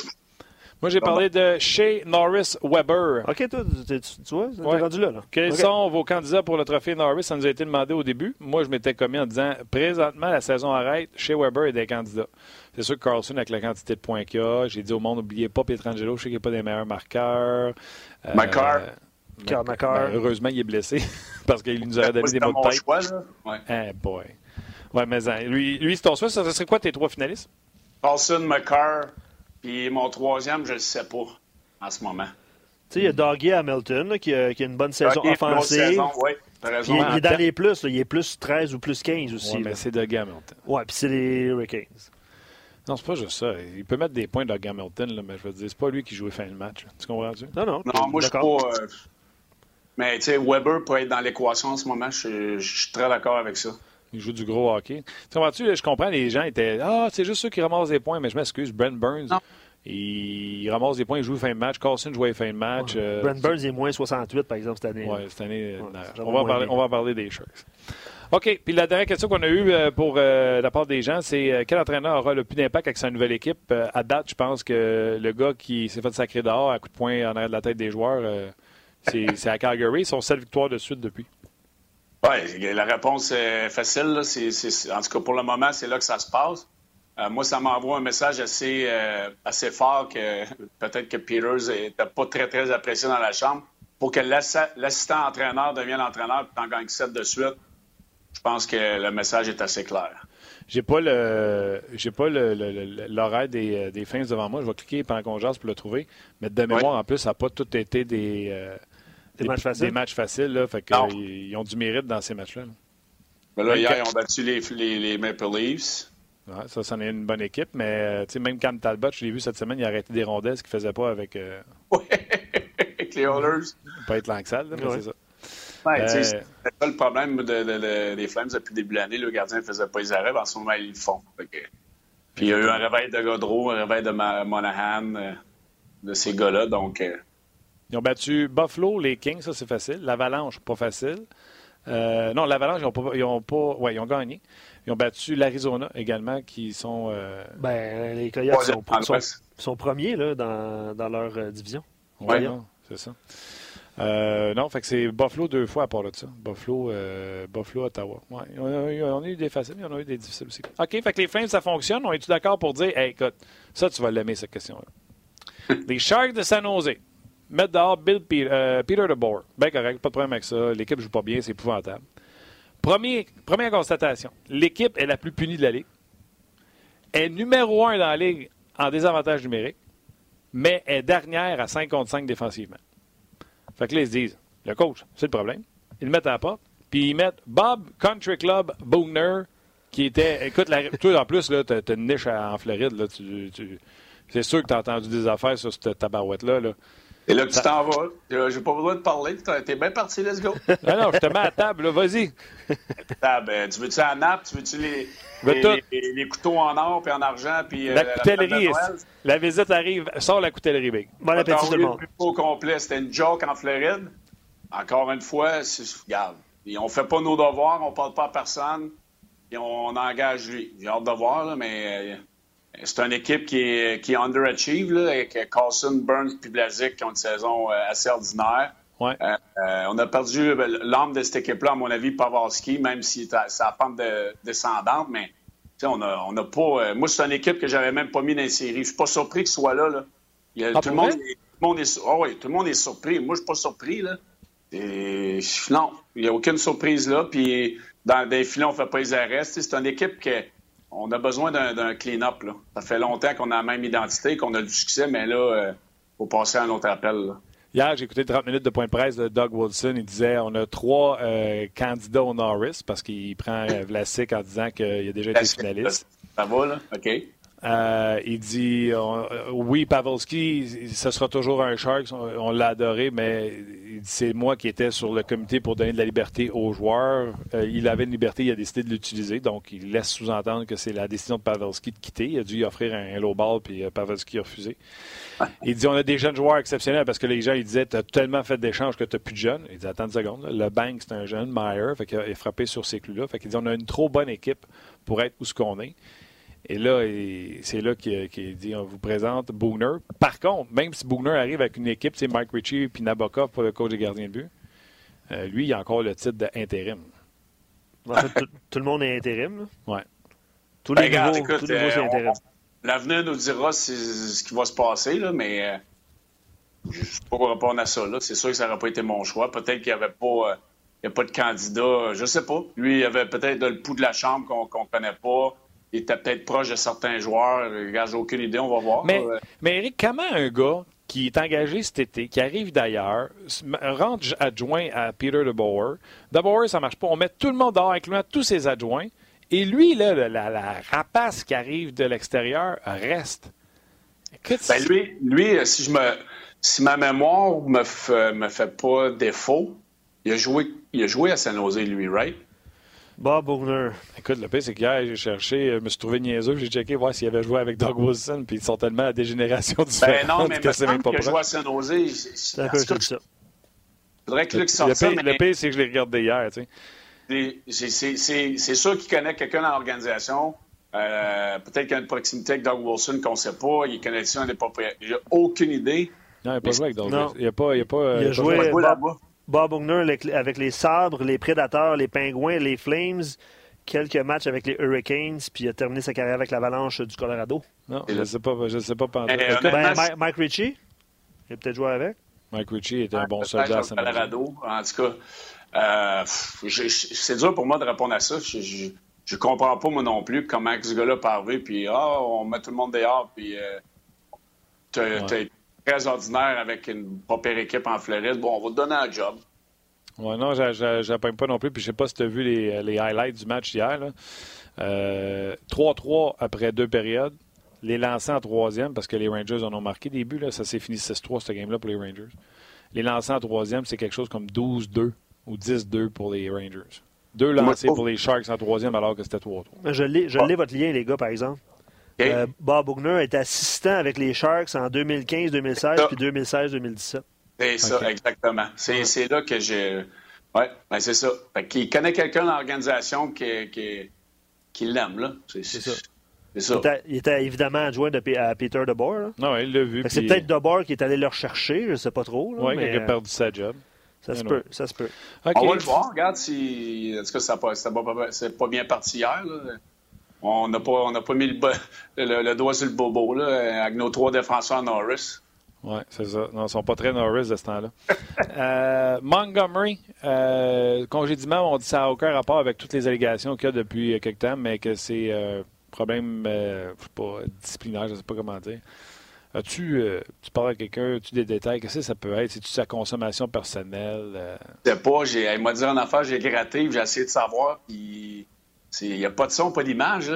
Moi, j'ai parlé de Shea Norris Weber. OK, toi, tu, tu, tu vois, tu Ouais. es rendu là. là. Quels sont vos candidats pour le trophée Norris? Ça nous a été demandé au début. Moi, je m'étais commis en disant présentement, la saison arrête. Chez Weber est des candidats. C'est sûr que Carlson, avec la quantité de points qu'il a, j'ai dit au monde, n'oubliez pas Pietrangelo, je sais qu'il n'est pas des meilleurs marqueurs. Euh, Macar. Car Macar. ben, heureusement, il est blessé parce qu'il nous aurait donné des mots de tête. choix, là. Ouais. Eh boy. Ouais, mais hein, lui, lui c'est ton choix. Ça serait quoi tes trois finalistes? Carlson, McCarr, puis mon troisième, je ne sais pas en ce moment. Tu sais, il y a Doggy Hamilton là, qui, a, qui a une bonne saison une offensive. saison, raison. il, est dans les plus. là. Il est plus 13 ou plus 15 aussi. Ouais, mais c'est de Hamilton. Ouais, puis c'est les Hurricanes. Non, c'est pas juste ça. Il peut mettre des points de Hamilton, là, mais je veux dire, c'est pas lui qui joue fin de match. Tu comprends-tu? Non, non. Non, moi, je suis pas. euh, Mais, tu sais, Weber peut être dans l'équation en ce moment. Je je suis très d'accord avec ça. Il joue du gros hockey. Tu là, Je comprends, les gens étaient Ah, c'est juste ceux qui ramassent des points, mais je m'excuse. Brent Burns, Non. il... il ramasse des points, il joue fin de match. Carlson jouait fin de match. euh, Brent Burns est moins 68, par exemple, cette année. Ouais, cette année, Ouais, on, va parler, on va en parler des Sharks. OK. Puis la dernière question qu'on a eue euh, pour euh, la part des gens, c'est euh, quel entraîneur aura le plus d'impact avec sa nouvelle équipe? Euh, à date, je pense que le gars qui s'est fait sacrer dehors à coup de poing en arrière de la tête des joueurs, euh, c'est à Calgary. Son seule victoire de suite depuis. Oui, la réponse est facile. là. En tout cas, pour le moment, c'est là que ça se passe. Euh, moi, ça m'envoie un message assez, euh, assez fort que peut-être que Peters n'était pas très, très apprécié dans la chambre. Pour que l'assistant entraîneur devienne l'entraîneur et t'en gagnes 7 de suite, je pense que le message est assez clair. J'ai pas le j'ai pas l'horaire des, euh, des fins devant moi. Je vais cliquer pendant qu'on jase pour le trouver. Mais de mémoire, en plus, ça n'a pas tout été des, euh, Des matchs faciles? Des matchs faciles là. Fait que, euh, ils, ils ont du mérite dans ces matchs-là. là. Mais là, Même hier, ils ont battu les, les, les Maple Leafs. Ouais, ça, c'en est une bonne équipe, mais euh, tu sais, même Cam Talbot, je l'ai vu cette semaine, il a arrêté des rondelles, ce qu'il faisait pas avec euh, Ouais, avec les Oilers. pas être Langsal, là, mais Ouais. c'est ça. Ouais, tu sais, Euh, C'était ça le problème de, de- de- des Flames depuis le début de l'année. Le gardien ne faisait pas les arrêts. En ce moment, ils le font. Puis il y a eu un réveil de Godreau, un réveil de Monahan, euh, de ces gars-là. Donc, euh, Ils ont battu Buffalo, les Kings, ça c'est facile. L'Avalanche, pas facile. Euh, non, l'Avalanche, ils ont pas, ils ont pas, ouais, ils ont gagné. Ils ont battu l'Arizona également, qui sont. euh, Ben, les Coyotes sont, sont, premiers là, dans, dans leur euh, division. non, c'est ça. Euh, non, fait que c'est Buffalo deux fois à part de ça. Buffalo, euh, Buffalo, Ottawa. Ouais, on, a, eu- on a eu des faciles, mais on a eu des difficiles aussi. OK, fait que les Flames, ça fonctionne. On est-tu d'accord pour dire, hey, écoute, ça, tu vas l'aimer, cette question-là. les Sharks de San Jose mettent dehors Bill Pe- euh, Peter DeBoer. Ben correct, pas de problème avec ça. L'équipe joue pas bien, c'est épouvantable. Première constatation, l'équipe est la plus punie de la Ligue. Est numéro un dans la Ligue en désavantage numérique, mais est dernière à 5 contre 5 défensivement. Fait que là, ils se disent, le coach, c'est le problème. Ils le mettent à la porte, puis ils mettent Bob Country Club Bugner, qui était. Écoute, la, toi, en plus, là, t'as, t'as une niche en Floride, là. Tu, tu- c'est sûr que t'as entendu des affaires sur cette tabarouette-là. Là. Et là, que tu t'en vas. Euh, J'ai pas besoin de parler. T'es bien parti, let's go. Non, non, je te mets à table, vas-y. Ah, ben, tu veux-tu la nappe? Tu veux-tu les, veux les, tout. les- les couteaux en or puis en argent? Puis, euh, La table de coutellerie, Noël? la visite arrive, sors la coutellerie, Big. Bon appétit tout le monde. au complet. C'était une joke en Floride. Encore une fois, regarde. Et on fait pas nos devoirs, on parle pas à personne. Et on, engage lui. J'ai hâte de voir, là, mais euh, c'est une équipe qui est, qui est là, avec Carlson, Burns et Blazik qui ont une saison euh, assez ordinaire. Ouais. Euh, euh, on a perdu l'âme de cette équipe-là, à mon avis, Pavarski, même si c'est à pente de- descendante, mais on a, on a pas. euh, moi, c'est une équipe que j'avais même pas mis dans les séries. Je suis pas surpris qu'il soit là. là. Il Ah, tout, le monde, tout le monde est oui, tout le monde est surpris. Moi, je suis pas surpris. Là. Et, non, il n'y a aucune surprise là. Puis dans des filets, on fait pas les arrêts. C'est une équipe que on a besoin d'un clean-up. là. Ça fait longtemps qu'on a la même identité, qu'on a du succès, mais là, il faut passer à un autre appel. là. Hier, j'ai écouté 30 minutes de point de presse de Doug Wilson. Il disait on a trois euh, candidats au Norris parce qu'il prend euh, Vlasic en disant qu'il a déjà été finaliste. Ça va, là? OK. Euh, il dit on- oui, Pavelski, ce sera toujours un Sharks, on, on l'a adoré, mais il c'est moi qui étais sur le comité pour donner de la liberté aux joueurs. Euh, il avait une liberté, il a décidé de l'utiliser, donc il laisse sous-entendre que c'est la décision de Pavelski de quitter. Il a dû offrir un low ball, puis euh, Pavelski a refusé. Il dit on a des jeunes joueurs exceptionnels parce que les gens ils disaient tu as tellement fait d'échanges que tu n'as plus de jeunes. Il dit attends une seconde, là, le Bank c'est un jeune, Meyer, fait a, il a frappé sur ces clous-là. Fait qu'il dit on a une trop bonne équipe pour être où ce qu'on est. Et là, c'est là qu'il dit on vous présente Booner. Par contre, même si Booner arrive avec une équipe, c'est Mike Ritchie et Nabokov pour le coach des gardiens de but, euh, lui, il a encore le titre d'intérim. En fait, tout, le monde est intérim. Oui. Tous les ben, niveaux, tous les c'est euh, intérim. L'avenir nous dira ce qui va se passer, là, mais euh, je ne sais pas répondre à ça. C'est sûr que ça n'aurait pas été mon choix. Peut-être qu'il n'y avait pas, a pas de candidat. Je ne sais pas. Lui, il avait peut-être le pouls de la chambre qu'on ne connaît pas il était peut-être proche de certains joueurs. J'ai aucune idée, on va voir. Mais, mais Eric, comment un gars qui est engagé cet été, qui arrive d'ailleurs, rentre adjoint à Peter DeBoer. DeBoer, ça marche pas. On met tout le monde dehors, incluant tous ses adjoints. Et lui, là, la, rapace qui arrive de l'extérieur reste. ben lui, lui, si je me si ma mémoire me, me fait pas défaut, il a joué, il a joué à San Jose, lui, right? Bob Bogner. Écoute, le pire, c'est qu'hier, j'ai cherché, je me suis trouvé niaiseux, j'ai checké voir s'il avait joué avec Doug Wilson, puis ils sont tellement à des générations différentes ben non, mais que c'est même pas San Jose. C'est un peu ça. faudrait que Luc sorte ça. Le pire, c'est que je l'ai regardé hier, tu sais. C'est sûr qu'il connaît quelqu'un dans l'organisation. Euh, Peut-être qu'il y a une proximité avec Doug Wilson qu'on ne sait pas. Il connaît ça, on n'est pas prêt. J'ai aucune idée. Non, il n'a pas joué avec Doug Wilson. Il n'a pas, il a pas, il a, joué là-bas. Bob Bugner avec les Sabres, les Prédateurs, les Pingouins, les Flames, quelques matchs avec les Hurricanes, puis il a terminé sa carrière avec l'Avalanche du Colorado. Non, je ne sais pas, je sais pas pendant. Eh, ben, Mike, Ritchie, il a peut-être joué avec. Mike Ritchie était un bon soldat à Colorado. En tout cas, euh, c'est dur pour moi de répondre à ça. Je, je, comprends pas moi non plus comment ce gars-là parvient, puis ah, on met tout le monde dehors, puis euh, très ordinaire avec une pas équipe en Floride. Bon, on va te donner un job. Oui, non, j'apprends pas non plus. Puis je sais pas si tu as vu les, les, highlights du match hier. 3-3 euh, après deux périodes. Les lancers en troisième, parce que les Rangers en ont marqué des buts. Là. Ça s'est fini 6-3 ce game-là pour les Rangers. Les lancers en troisième, c'est quelque chose comme 12-2 ou 10-2 pour les Rangers. Deux lancers pour les Sharks en troisième alors que c'était 3-3. Je l'ai votre lien, les gars, par exemple. Euh, Bob Bugner est assistant avec les Sharks en 2015-2016 puis 2016-2017. C'est ça, exactement. C'est là que j'ai. Oui, ben c'est ça. Fait qu'il connaît quelqu'un dans l'organisation qui, qui, qui l'aime, là. C'est ça. ça. Il, était, évidemment adjoint de, à Peter DeBoer. Non, il l'a vu. C'est peut-être DeBoer qui est allé le rechercher, je ne sais pas trop. Oui, mais... il a perdu sa job. Ça se peut, ça se peut. On va le voir, regarde si. En tout cas, ça c'est pas bien parti hier. Là. On n'a pas, pas mis le, doigt sur le bobo là, avec nos trois défenseurs Norris. Oui, c'est ça. Non, ils ne sont pas très Norris de ce temps-là. euh, Montgomery, euh, congédiement, on dit que ça n'a aucun rapport avec toutes les allégations qu'il y a depuis quelques temps, mais que c'est un euh, problème, euh, je sais pas, disciplinaire, je ne sais pas comment dire. As-tu, euh, tu parles à quelqu'un, as-tu des détails, qu'est-ce que ça peut être? C'est-tu sa consommation personnelle? Je sais pas, il m'a dit en affaire, j'ai gratté, j'ai essayé de savoir, puis il n'y a pas de son, pas d'image.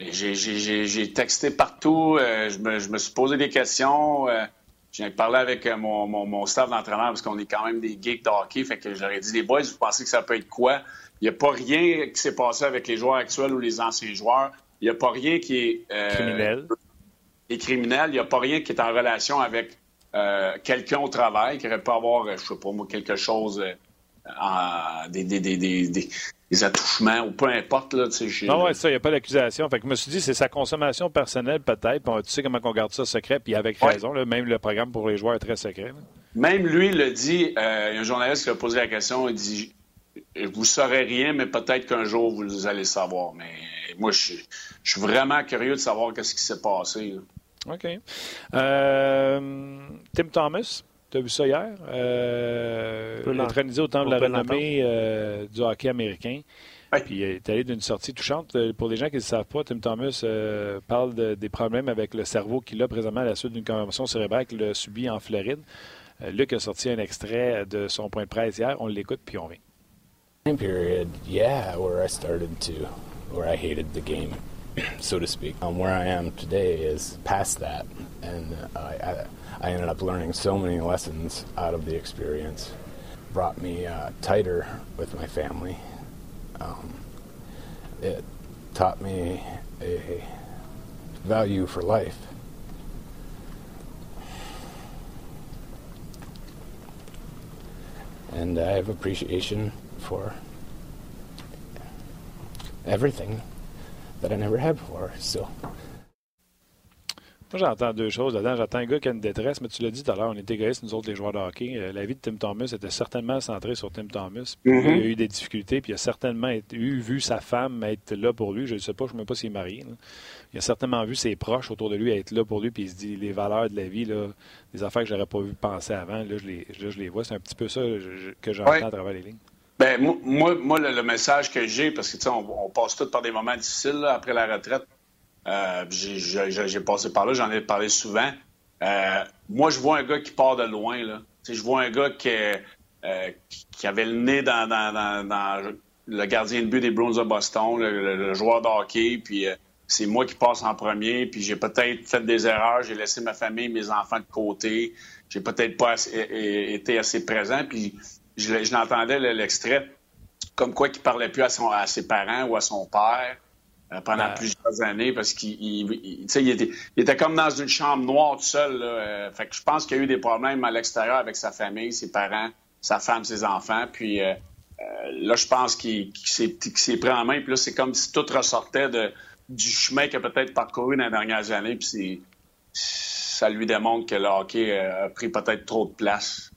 J'ai texté partout, euh, je, me, suis posé des questions. Euh, j'ai parlé avec euh, mon, staff d'entraîneur parce qu'on est quand même des geeks de hockey. Fait que j'aurais dit, les boys, vous pensez que ça peut être quoi? Il n'y a pas rien qui s'est passé avec les joueurs actuels ou les anciens joueurs. Il n'y a pas rien qui est... criminel. Il n'y a pas rien qui est en relation avec quelqu'un au travail qui aurait pu avoir, je sais pas moi, quelque chose... des, des, des, des attouchements ou peu importe. Là, non, ouais, ça, il n'y a pas d'accusation. Fait que je me suis dit, c'est sa consommation personnelle peut-être. Tu sais comment on garde ça secret, puis avec raison. Là, même le programme pour les joueurs est très secret. Même lui le dit, euh, il y a un journaliste qui a posé la question, il dit Vous ne saurez rien, mais peut-être qu'un jour vous allez le savoir. Mais moi, je, suis vraiment curieux de savoir ce qui s'est passé. OK. Euh, Tim Thomas, tu as vu ça hier? Euh, au temps de la renommée euh, du hockey américain. Puis il est allé d'une sortie touchante. Euh, pour les gens qui ne savent pas, Tim Thomas euh, parle des problèmes avec le cerveau qu'il a présentement à la suite d'une convention cérébrale qu'il a subie en Floride. Luc a sorti un extrait de son point de presse hier. On l'écoute puis on vient. Period, yeah, where I started to, where I hated the game, so to speak. Um, where I am today is past that, and I I ended up learning so many lessons out of the experience. Brought me uh, tighter with my family. Um, it taught me a value for life. And I have appreciation for everything that I never had before. So Moi, j'entends deux choses là-dedans. J'entends un gars qui a une détresse, mais tu l'as dit tout à l'heure, on est égoïstes, nous autres, les joueurs de hockey. Euh, la vie de Tim Thomas était certainement centrée sur Tim Thomas. Puis, Mhm. Il a eu des difficultés, puis il a certainement eu, vu sa femme être là pour lui. Je ne sais pas, je ne sais même pas s'il est marié. là. Il a certainement vu ses proches autour de lui être là pour lui, puis il se dit les valeurs de la vie, là, des affaires que j'aurais pas vu penser avant, là, je les, là, je les vois. C'est un petit peu ça que j'entends Ouais. à travers les lignes. Ben, moi, moi, le, le message que j'ai, parce que tu sais, on, passe tous par des moments difficiles là, après la retraite. Euh, j'ai- passé par là, j'en ai parlé souvent. Euh, moi, je vois un gars qui part de loin. Là. Je vois un gars qui, euh, qui- avait le nez dans, dans- dans- dans le gardien de but des Bruins de Boston, le, le- joueur de hockey, puis euh, c'est moi qui passe en premier, puis j'ai peut-être fait des erreurs, j'ai laissé ma famille, mes enfants de côté, j'ai peut-être pas assez- été assez présent, puis je, l'entendais le- l'extrait comme quoi qu'il parlait plus à, son, à ses parents ou à son père euh, pendant Ben. plusieurs années parce qu'il il, il- il était, comme dans une chambre noire tout seul. Là, euh, fait que je pense qu'il y a eu des problèmes à l'extérieur avec sa famille, ses parents, sa femme, ses enfants. Puis euh, euh, là, je pense qu'il s'est pris en main. Puis là, c'est comme si tout ressortait de, du chemin qu'il a peut-être parcouru dans les dernières années. Puis ça lui démontre que le hockey a pris peut-être trop de place.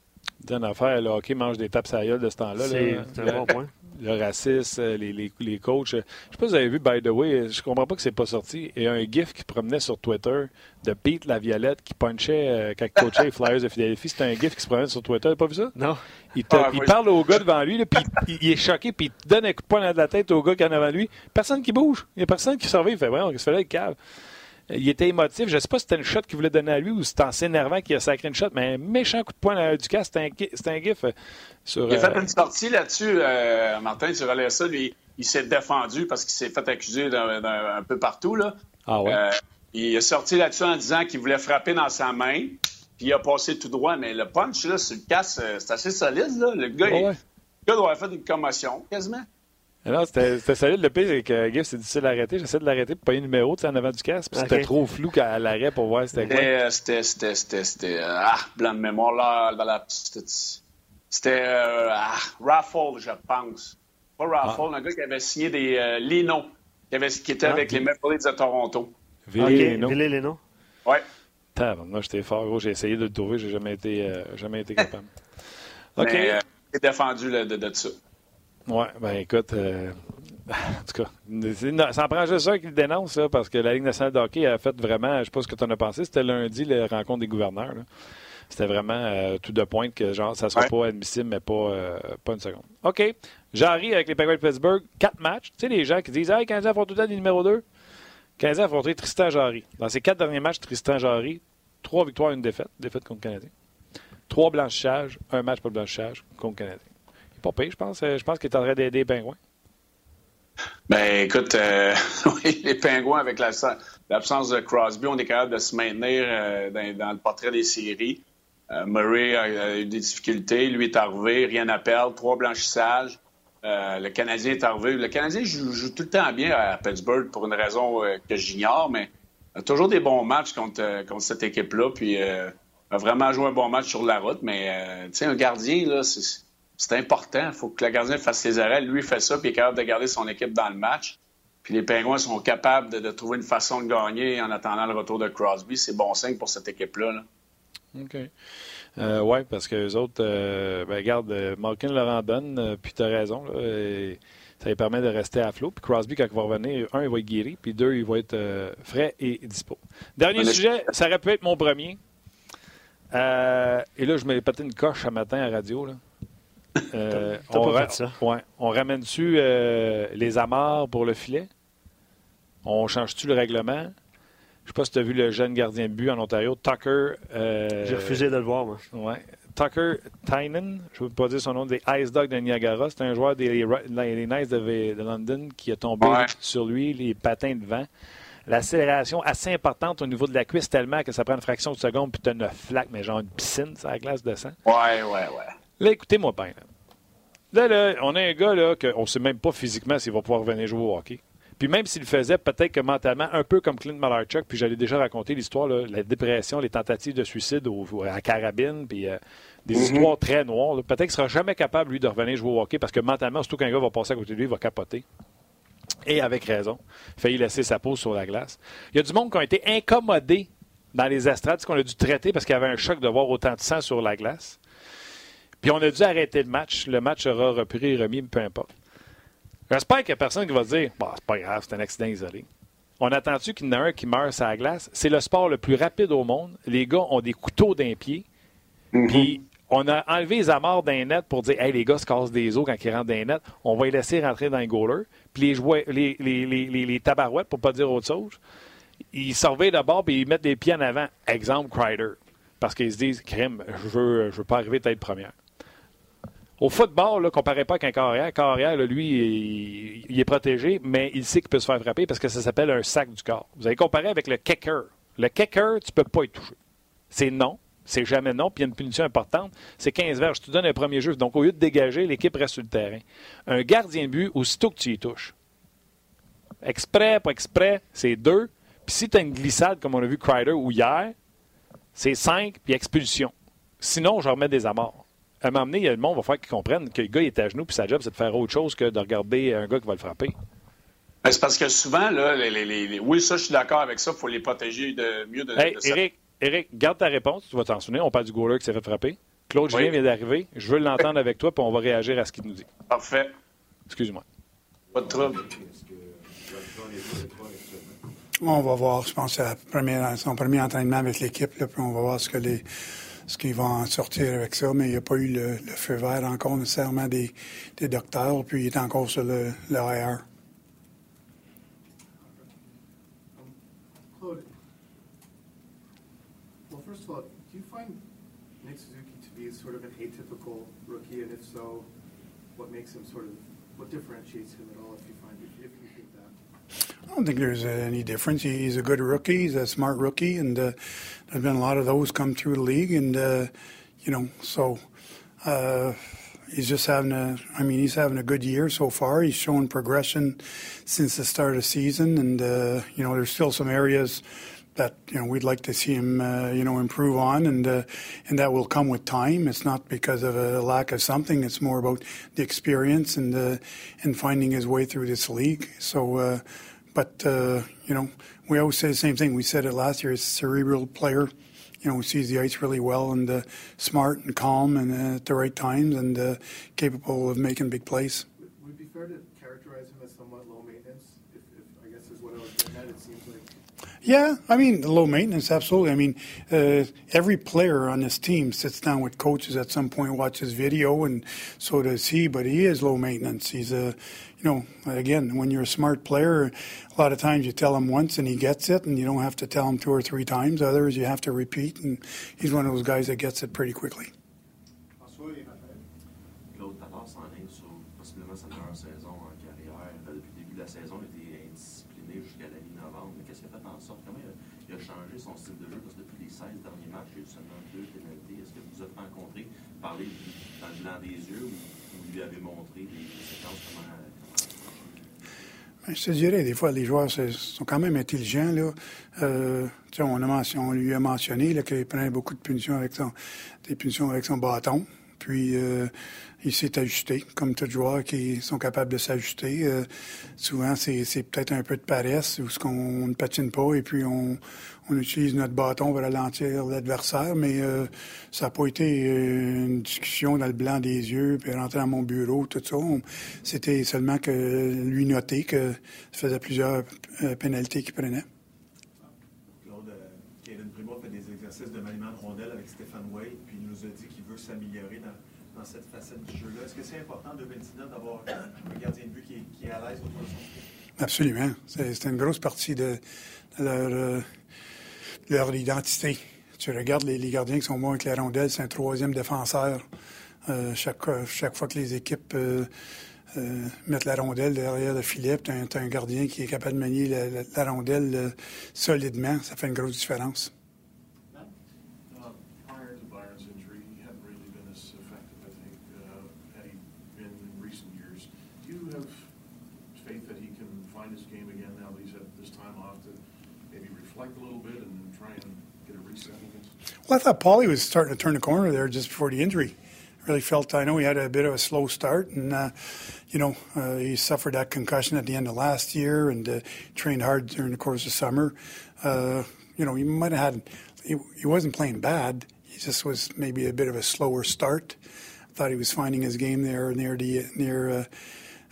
D'une affaire, le hockey mange des tapes à la gueule de ce temps-là. C'est là. c'est un bon point. le racisme, euh, les, les, les coachs. euh, Je sais pas si vous avez vu, by the way, je comprends pas que c'est pas sorti. Il y a un gif qui promenait sur Twitter de Pete Laviolette qui punchait euh, quand il coachait les Flyers de Philadelphie. C'était un gif qui se promenait sur Twitter. T'as pas vu ça? Non. Il, te- Ah, il moi, parle au gars devant lui, là, puis il, il est choqué, puis il donne un coup de poing dans la tête au gars qui est en avant lui. Personne qui bouge. Il n'y a personne qui surveille. Il fait, vraiment, qu'est-ce que fait là, le cave? Il était émotif. Je ne sais pas si c'était une shot qu'il voulait donner à lui ou si c'était en s'énervant qu'il a sacré une shot, mais un méchant coup de poing du casque. C'était un, un gif euh, sur. Il a fait euh, une sortie là-dessus, euh, Martin, tu relais ça. Lui, il s'est défendu parce qu'il s'est fait accuser d'un, un peu partout. Là. Ah ouais? Euh, il est sorti là-dessus en disant qu'il voulait frapper dans sa main, puis il a passé tout droit. Mais le punch, là, sur le casse, c'est assez solide. Là. Le, gars, Ouais, il- ouais. le gars doit avoir fait une commotion, quasiment. Non, c'était solide. Le pire, c'est que Giff, c'est difficile à arrêter. J'essaie de l'arrêter pour pas un numéro tu sais, en avant du casque. C'était trop flou qu'à l'arrêt pour voir c'était quoi. C'était, euh, c'était, c'était, c'était, c'était, euh, ah, blanc de mémoire, là, dans la- c'était, c'était euh, ah, Raffle, je pense. Pas Raffle, un gars qui avait signé des euh, Lino, qui, avait, qui était Ah, avec les Maple Leafs de Toronto. Villiers, les noms. Ouais. Moi, j'étais fort, gros. J'ai essayé de le trouver. J'ai jamais été, euh, jamais été capable. OK. Mais, euh, il est défendu là, de, de ça. Ouais, ben écoute, euh, en tout cas, non, ça en prend juste un qui le dénonce, là, parce que la Ligue nationale de hockey a fait vraiment, je sais pas ce que tu en as pensé, c'était lundi, la rencontre des gouverneurs. là. C'était vraiment euh, tout de pointe que genre ça Ouais. pas admissible, mais pas, euh, pas une seconde. OK. Jarry avec les Penguins de Pittsburgh, quatre matchs. Tu sais, les gens qui disent Hey, Canadien font tout le temps des numéro 2. Canadien a affronté Tristan Jarry. Dans ses quatre derniers matchs, Tristan Jarry, trois victoires, une défaite. Défaite contre le Canadien. Trois blanchissages, un match pour le blanchissage contre le Canadien. Je pense. Euh, Je pense qu'il est en d'aider les Pingouins. Ben, écoute, euh, les Pingouins, avec la- l'absence de Crosby, on est capable de se maintenir euh, dans, le portrait des séries. Murray a, eu des difficultés. Lui est arrivé, rien à perdre, trois blanchissages. Le Canadien est arrivé. Le Canadien joue, tout le temps bien à Pittsburgh pour une raison que j'ignore, mais a toujours des bons matchs contre, contre cette équipe-là. Puis a vraiment joué un bon match sur la route. Mais tu sais, un gardien, là, c'est c'est important. Il faut que le gardien fasse ses arrêts. Lui, il fait ça, puis il est capable de garder son équipe dans le match. Puis les Pingouins sont capables de, de trouver une façon de gagner en attendant le retour de Crosby. C'est bon signe pour cette équipe-là. là. OK. Euh, oui, parce que les autres, euh, ben, regarde, euh, Malkin leur en donne, euh, puis tu as raison. là, et ça lui permet de rester à flot. Puis Crosby, quand il va revenir, un, il va être guéri, puis deux, il va être euh, frais et dispo. Dernier On est- sujet, ça aurait pu être mon premier. Et là, je m'ai pété une coche ce matin à la radio. Là. Euh, on, pas ra- fait ça. ouais, on ramène-tu euh, les amarres pour le filet? On change-tu le règlement? Je sais pas si tu as vu le jeune gardien de but en Ontario, Tucker. euh, J'ai refusé de le voir, moi. Ouais. Tucker Tynan, je ne veux pas dire son nom, des Ice Dogs de Niagara. C'est un joueur des les Knights de, de London qui a tombé Ouais. sur lui, les patins devant. L'accélération assez importante au niveau de la cuisse tellement que ça prend une fraction de seconde puis tu as une flaque, mais genre une piscine, c'est la glace de sang. Ouais, ouais, ouais. Là, écoutez-moi bien. Là. Là, là, on a un gars là, qu'on ne sait même pas physiquement s'il va pouvoir revenir jouer au hockey. Puis même s'il le faisait, peut-être que mentalement, un peu comme Clint Malarchuk, puis j'allais déjà raconter l'histoire, là, la dépression, les tentatives de suicide au, à carabine, puis euh, des histoires très noires. là. Peut-être qu'il ne sera jamais capable, lui, de revenir jouer au hockey parce que mentalement, surtout qu'un gars va passer à côté de lui, il va capoter. Et avec raison. Failli laisser sa peau sur la glace. Il y a du monde qui a été incommodé dans les estrades, qu'on a dû traiter parce qu'il y avait un choc de voir autant de sang sur la glace. Puis on a dû arrêter le match. Le match sera repris, remis, peu importe. J'espère qu'il n'y a personne qui va dire bah, c'est pas grave, c'est un accident isolé. On attend-tu qu'il y en a un qui meurt sur la glace? C'est le sport le plus rapide au monde. Les gars ont des couteaux d'un pied. Mhm. Puis on a enlevé les amarres d'un net pour dire Hey, les gars se cassent des os quand ils rentrent dans les net. On va les laisser rentrer dans les goalers. Puis les, jouets, les, les, les, les, les tabarouettes, pour ne pas dire autre chose, ils surveillent d'abord et ils mettent les pieds en avant. Exemple, Crider. Parce qu'ils se disent Crime, je veux, je veux pas arriver tête première. Au football, là, comparez pas avec un carrière. Carrière, lui, il, est protégé, mais il sait qu'il peut se faire frapper parce que ça s'appelle un sac du corps. Vous avez comparé avec le kicker. Le kicker, tu peux pas y toucher. C'est non. C'est jamais non. Puis il y a une punition importante. C'est 15 verges. Tu donnes un premier jeu. Donc, au lieu de dégager, l'équipe reste sur le terrain. Un gardien de but, aussitôt que tu y touches, exprès, pas exprès, c'est deux. Puis si tu as une glissade, comme on a vu Crider ou hier, c'est cinq, puis expulsion. Sinon, je remets des amarres. À un moment donné, il y a le monde va falloir qu'ils comprennent que le gars est à genoux, puis sa job, c'est de faire autre chose que de regarder un gars qui va le frapper. Ben, c'est parce que souvent, là, les, les- les- les- oui, ça, je suis d'accord avec ça. Il faut les protéger de mieux de, Hey, de cette- Eric, Eric, garde ta réponse. Tu vas t'en souvenir. On parle du goaler qui s'est fait frapper. Claude Oui. Julien vient d'arriver. Je veux l'entendre avec toi, puis on va réagir à ce qu'il nous dit. Parfait. Excuse-moi. Pas de trouble. On va voir, je pense, à son premier entraînement avec l'équipe, là, puis on va voir ce que les ce qu'ils vont en sortir avec ça, mais il n'y a pas eu le, le feu vert encore nécessairement des, des docteurs, puis il est encore sur le, le IR. Claude, well, first of all, do you find Nick Suzuki to be sort of an atypical rookie, and if so, what makes him sort of, what differentiates him at all, if you find, if, if you think that? I don't think there's any difference. He- He's a good rookie. He's a smart rookie, and uh, there's been a lot of those come through the league, and uh, you know, so uh, he's just having a. I mean, he's having a good year so far. He's shown progression since the start of the season, and uh, you know, there's still some areas that you know we'd like to see him uh, you know improve on, and uh, and that will come with time. It's not because of a lack of something. It's more about the experience and uh, and finding his way through this league. So. But, uh, you know, we always say the same thing. We said it last year. He's a cerebral player. You know, sees the ice really well and uh, smart and calm and uh, at the right times and uh, capable of making big plays. Would would it be fair to characterize him as somewhat low maintenance, if, if, I guess is what I was getting at, it seems like Yeah, I mean, low maintenance, absolutely. I mean, uh, every player on this team sits down with coaches at some point, watches video, and so does he, but he is low maintenance. He's a, you know, again, when you're a smart player, a lot of times you tell him once and he gets it, and you don't have to tell him two or three times. Others, you have to repeat, and he's one of those guys that gets it pretty quickly. Je te dirais, des fois, les joueurs sont quand même intelligents. Là. Euh, on, a on lui a mentionné qu'il prenait beaucoup de punitions avec son, des punitions avec son bâton. Puis, euh, il s'est ajusté, comme tout joueur qui sont capables de s'ajuster. Euh, souvent, c'est peut-être un peu de paresse où ce qu'on ne patine pas et puis on, utilise notre bâton pour ralentir l'adversaire. Mais euh, ça n'a pas été une discussion dans le blanc des yeux puis rentrer dans mon bureau, tout ça. C'était seulement que lui noter que ça faisait plusieurs pénalités qu'il prenait. Claude, Kevin Primo fait des exercices de maniement de rondelle avec Stéphane Wade, puis il nous a dit qu'il veut s'améliorer dans, cette facette du jeu-là. Est-ce que c'est important en 2019 d'avoir un gardien de but qui est, à l'aise autour de son? Absolument. C'est une grosse partie de, euh, leur identité. Tu regardes les, gardiens qui sont bons avec la rondelle, c'est un troisième défenseur. Euh, chaque, fois que les équipes euh, euh, mettent la rondelle derrière le filet, tu as, un gardien qui est capable de manier la rondelle euh, solidement. Ça fait une grosse différence. Well, I thought Paulie was starting to turn the corner there just before the injury. really felt. I know he had a bit of a slow start, and uh, you know uh, he suffered that concussion at the end of last year, and uh, trained hard during the course of summer. Uh, you know, he might have had. He, he wasn't playing bad. He just was maybe a bit of a slower start. Thought he was finding his game there near the near uh,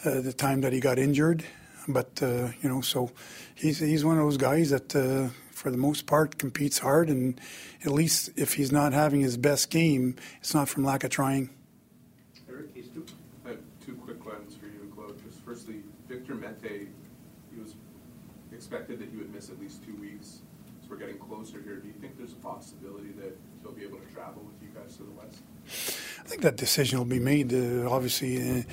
uh, the time that he got injured, but you know, so he's he's one of those guys that for the most part, competes hard, and at least if he's not having his best game, it's not from lack of trying. Eric, I have two quick ones for you, and Claude. Just firstly, Victor Mete, he was expected that he would miss at least two weeks. So we're getting closer here. Do you think there's a possibility that he'll be able to travel with you guys to the West? I think that decision will be made, uh, obviously, uh,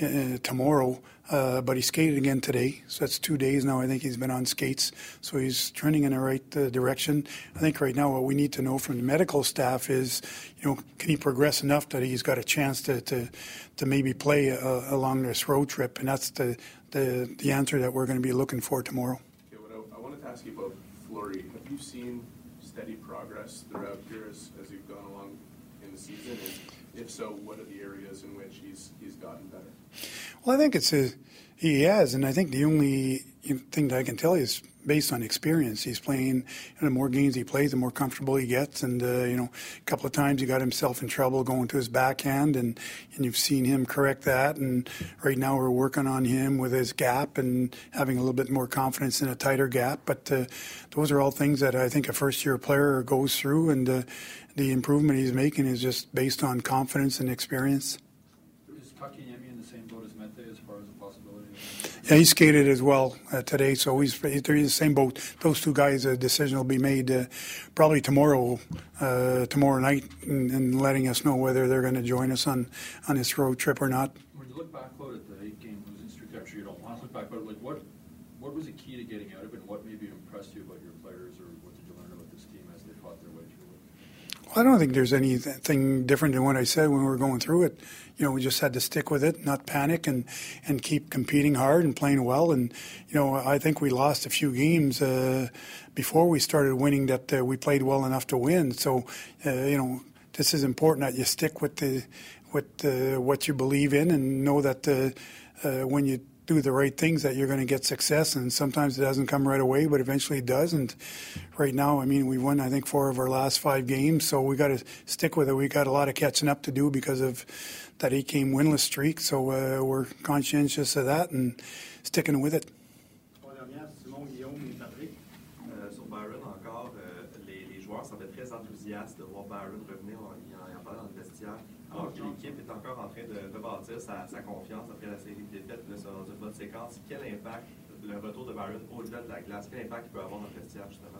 uh, tomorrow. Uh, but he skated again today, so that's two days now. I think he's been on skates, so he's trending in the right uh, direction. I think right now what we need to know from the medical staff is, you know, can he progress enough that he's got a chance to to, to maybe play uh, along this road trip, and that's the, the the answer that we're going to be looking for tomorrow. Okay, I, I wanted to ask you about Fleury. Have you seen steady progress throughout here as, as you've gone along in the season? And if so, what are the areas in which he's he's gotten better? Well, I think it's a, he has, and I think the only thing that I can tell you is based on experience. He's playing, and the more games he plays, the more comfortable he gets. And uh, you know, a couple of times he got himself in trouble going to his backhand, and and you've seen him correct that. And right now we're working on him with his gap and having a little bit more confidence in a tighter gap. But uh, those are all things that I think a first-year player goes through, and uh, the improvement he's making is just based on confidence and experience. Yeah, he skated as well uh, today, so he's they're in the same boat. Those two guys, a decision will be made uh, probably tomorrow, uh, tomorrow night, and, and, letting us know whether they're going to join us on on this road trip or not. When you look back the eight-game losing streak, I'm sure you don't want to look back, but like what what was the key to getting out of it? What maybe impressed you about your players, or what did you learn about this team as they fought their way through it? Well, I don't think there's anything different than what I said when we were going through it you know, we just had to stick with it, not panic, and and keep competing hard and playing well. And you know, I think we lost a few games uh, before we started winning that uh, we played well enough to win. So, uh, you know, this is important that you stick with the with uh, what you believe in and know that uh, uh, when you do the right things that you're going to get success and sometimes it doesn't come right away but eventually it does and right now i mean we won i think four of our last five games so we got to stick with it we got a lot of catching up to do because of that eight game winless streak. So uh, we're conscientious of that and sticking with it. Quel impact le retour de Byron au-delà de la glace, quel impact peut avoir dans le vestiaire justement?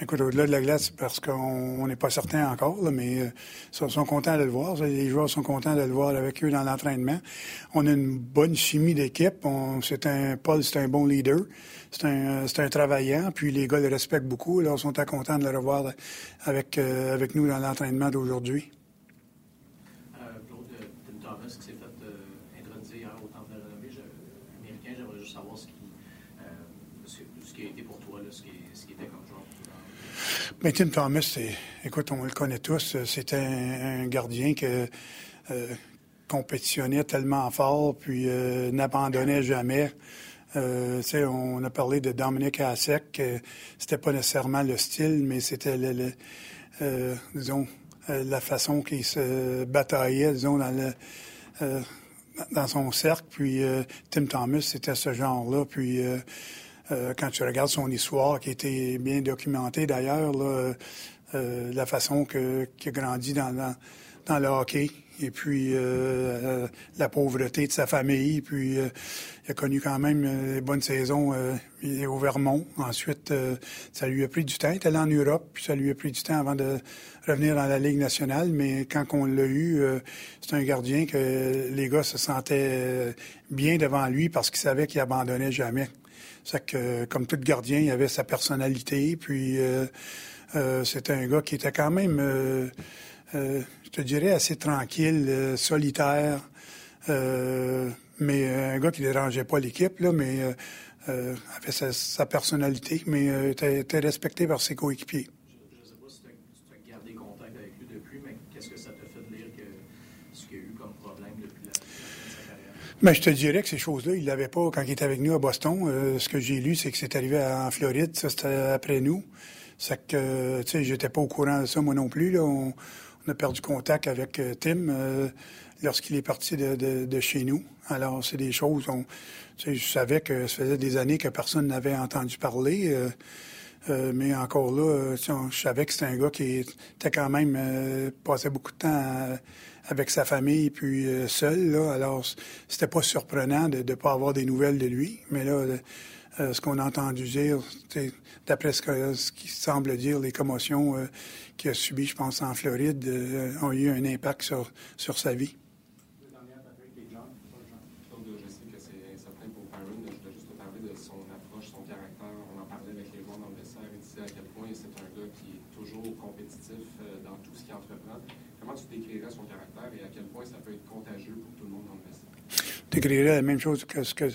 Écoute, au-delà de la glace, parce qu'on n'est pas certain encore, mais euh, ils sont, contents de le voir. Les joueurs sont contents de le voir avec eux dans l'entraînement. On a une bonne chimie d'équipe. C'est un Paul, c'est un bon leader. C'est un, c'est un travaillant. Puis les gars le respectent beaucoup. Là, ils sont contents de le revoir avec, euh, avec nous dans l'entraînement d'aujourd'hui. Mais Tim Thomas, écoute, on le connaît tous. C'était un, gardien que euh, compétitionnait tellement fort, puis euh, n'abandonnait jamais. Euh, on a parlé de Dominique Hasek. c'était pas nécessairement le style, mais c'était le, euh, disons la façon qu'il se bataillait, disons dans le dans son cercle. Puis Tim Thomas, c'était ce genre-là. Puis euh, quand tu regardes son histoire, qui été bien documentée d'ailleurs, euh, la façon qu'il a grandi dans, dans, le hockey, et puis euh, la pauvreté de sa famille, puis il a connu quand même une bonne saison il est au Vermont. Ensuite, ça lui a pris du temps. Il est allé en Europe, puis ça lui a pris du temps avant de revenir dans la Ligue nationale. Mais quand on l'a eu, c'est un gardien que les gars se sentaient bien devant lui parce qu'ils savaient qu'il abandonnait jamais. C'est que, comme tout gardien, il avait sa personnalité. Puis, euh, euh, c'était un gars qui était quand même, euh, je te dirais, assez tranquille, solitaire. mais un gars qui dérangeait pas l'équipe, là, mais avait sa, personnalité, mais était respecté par ses coéquipiers. Je ne sais pas si tu as, gardé contact avec lui depuis, mais qu'est-ce que ça te fait de lire que Mais je te dirais que ces choses-là, il l'avait pas quand il était avec nous à Boston. Euh, ce que j'ai lu, c'est que c'est arrivé en Floride. Ça, c'était après nous. C'est que, tu sais, j'étais pas au courant de ça, moi non plus. Là. On, a perdu contact avec euh, Tim euh, lorsqu'il est parti de, de, chez nous. Alors, c'est des choses, on, je savais que ça faisait des années que personne n'avait entendu parler. mais encore là, je savais que c'était un gars qui était quand même passait beaucoup de temps avec sa famille puis seul. Là. Alors, c'était pas surprenant de ne pas avoir des nouvelles de lui. Mais là, ce qu'on a entendu dire, d'après ce, qui semble dire, les commotions euh, qu'il a subies, je pense, en Floride, euh, ont eu un impact sur, sur sa vie. Donc, je sais que c'est incertain pour Byron. Je voulais juste te parler de son approche, son caractère. On en parlait avec les joueurs dans le vestiaire. Il disait à quel point c'est un gars qui est toujours compétitif euh, dans tout ce qu'il entreprend. Comment tu décrirais son caractère et à quel point ça peut être contagieux pour tout le monde dans le vestiaire? Je décrirais la même chose que ce que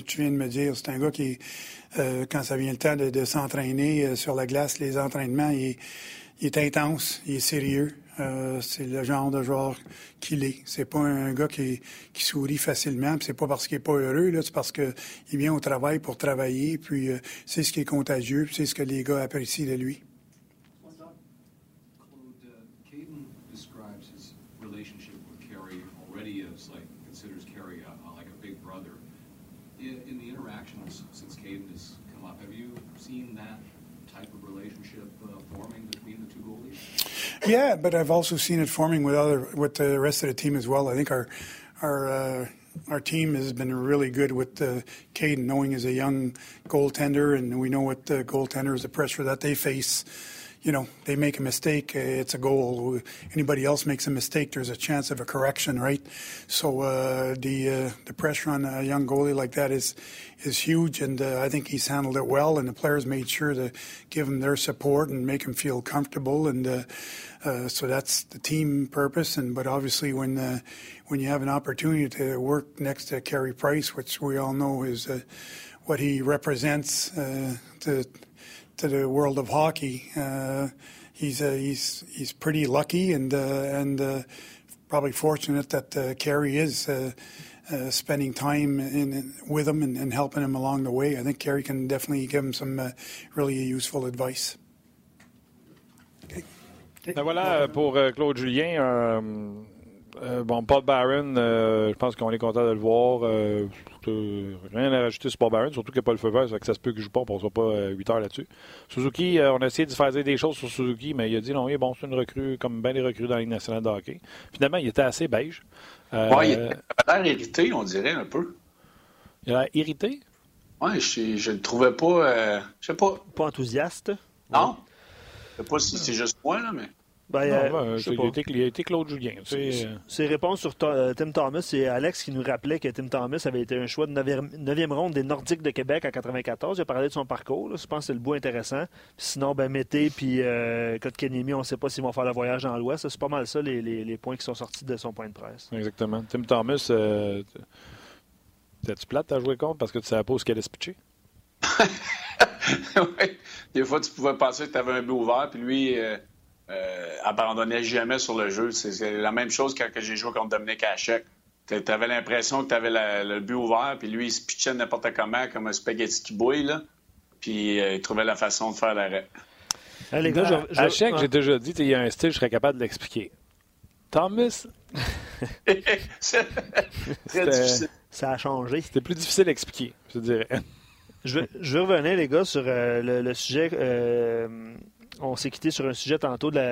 tu viens de me dire. C'est un gars qui, euh, quand ça vient le temps de, s'entraîner euh, sur la glace, les entraînements, il, est intense, il est sérieux. Euh, c'est le genre de joueur qu'il est. C'est pas un gars qui, sourit facilement. C'est pas parce qu'il est pas heureux, là, c'est parce qu'il vient au travail pour travailler. Puis c'est ce qui est contagieux. c'est ce que les gars apprécient de lui. Yeah, but I've also seen it forming with other with the rest of the team as well. I think our our uh, our team has been really good with uh, Caden, knowing as a young goaltender, and we know what the goaltenders, the pressure that they face you know, they make a mistake, uh, it's a goal. Anybody else makes a mistake, there's a chance of a correction, right? So uh, the uh, the pressure on a young goalie like that is is huge, and uh, I think he's handled it well. And the players made sure to give him their support and make him feel comfortable. And uh, uh, so that's the team purpose. And but obviously, when when you have an opportunity to work next to Carey Price, which we all know is what he represents to to the world of hockey. Uh, he's uh, he's he's pretty lucky and uh, and uh, probably fortunate that Kerry is spending time in, with him and, and, helping him along the way. I think Kerry can definitely give him some really useful advice. Ben voilà pour Claude Julien. Euh, bon, Paul Barron, euh, je pense qu'on est content de le voir. Euh, rien à rajouter sur Paul Barron, surtout qu'il n'y a pas le feu vert, ça, que ça se peut qu'il ne joue pas, on ne pas 8 heures là-dessus. Suzuki, on a essayé de faire des choses sur Suzuki, mais il a dit non, il est bon, c'est une recrue, comme bien les recrues dans la Ligue nationale de hockey. Finalement, il était assez beige. oui, il a l'air irrité, on dirait, un peu. Il a l'air irrité? Oui, je ne le trouvais pas, je sais pas. Pas enthousiaste? Non. Je ne sais pas si c'est juste moi, là, mais... Ben, non, euh, il, a été, Claude Julien. Ses réponses sur euh, Tim Thomas, c'est Alex qui nous rappelait que Tim Thomas avait été un choix de 9e, ronde des Nordiques de Québec en 94. Il a parlé de son parcours. Je pense que c'est le bout intéressant. sinon, ben, Mété puis euh, Kotkenemi, on ne sait pas s'ils vont faire le voyage dans l'Ouest. C'est pas mal ça, les, les, points qui sont sortis de son point de presse. Exactement. Tim Thomas, euh, t'as-tu plate à jouer contre parce que tu savais pas où qu'elle allait se pitcher? oui. Des fois, tu pouvais penser que tu avais un but ouvert, puis lui... Euh, abandonnait jamais sur le jeu. C'est la même chose quand j'ai joué contre Dominique Hachek. Tu avais l'impression que tu avais le but ouvert, puis lui, il se pitchait n'importe comment, comme un spaghetti qui bouille, là. Puis euh, il trouvait la façon de faire l'arrêt. Hachek, j'ai déjà dit, il y a un style, je serais capable de l'expliquer. Thomas? Ça a changé. C'était plus difficile à expliquer, je dirais. Je veux, je revenir, les gars, sur euh, le, sujet on s'est quitté sur un sujet tantôt de la,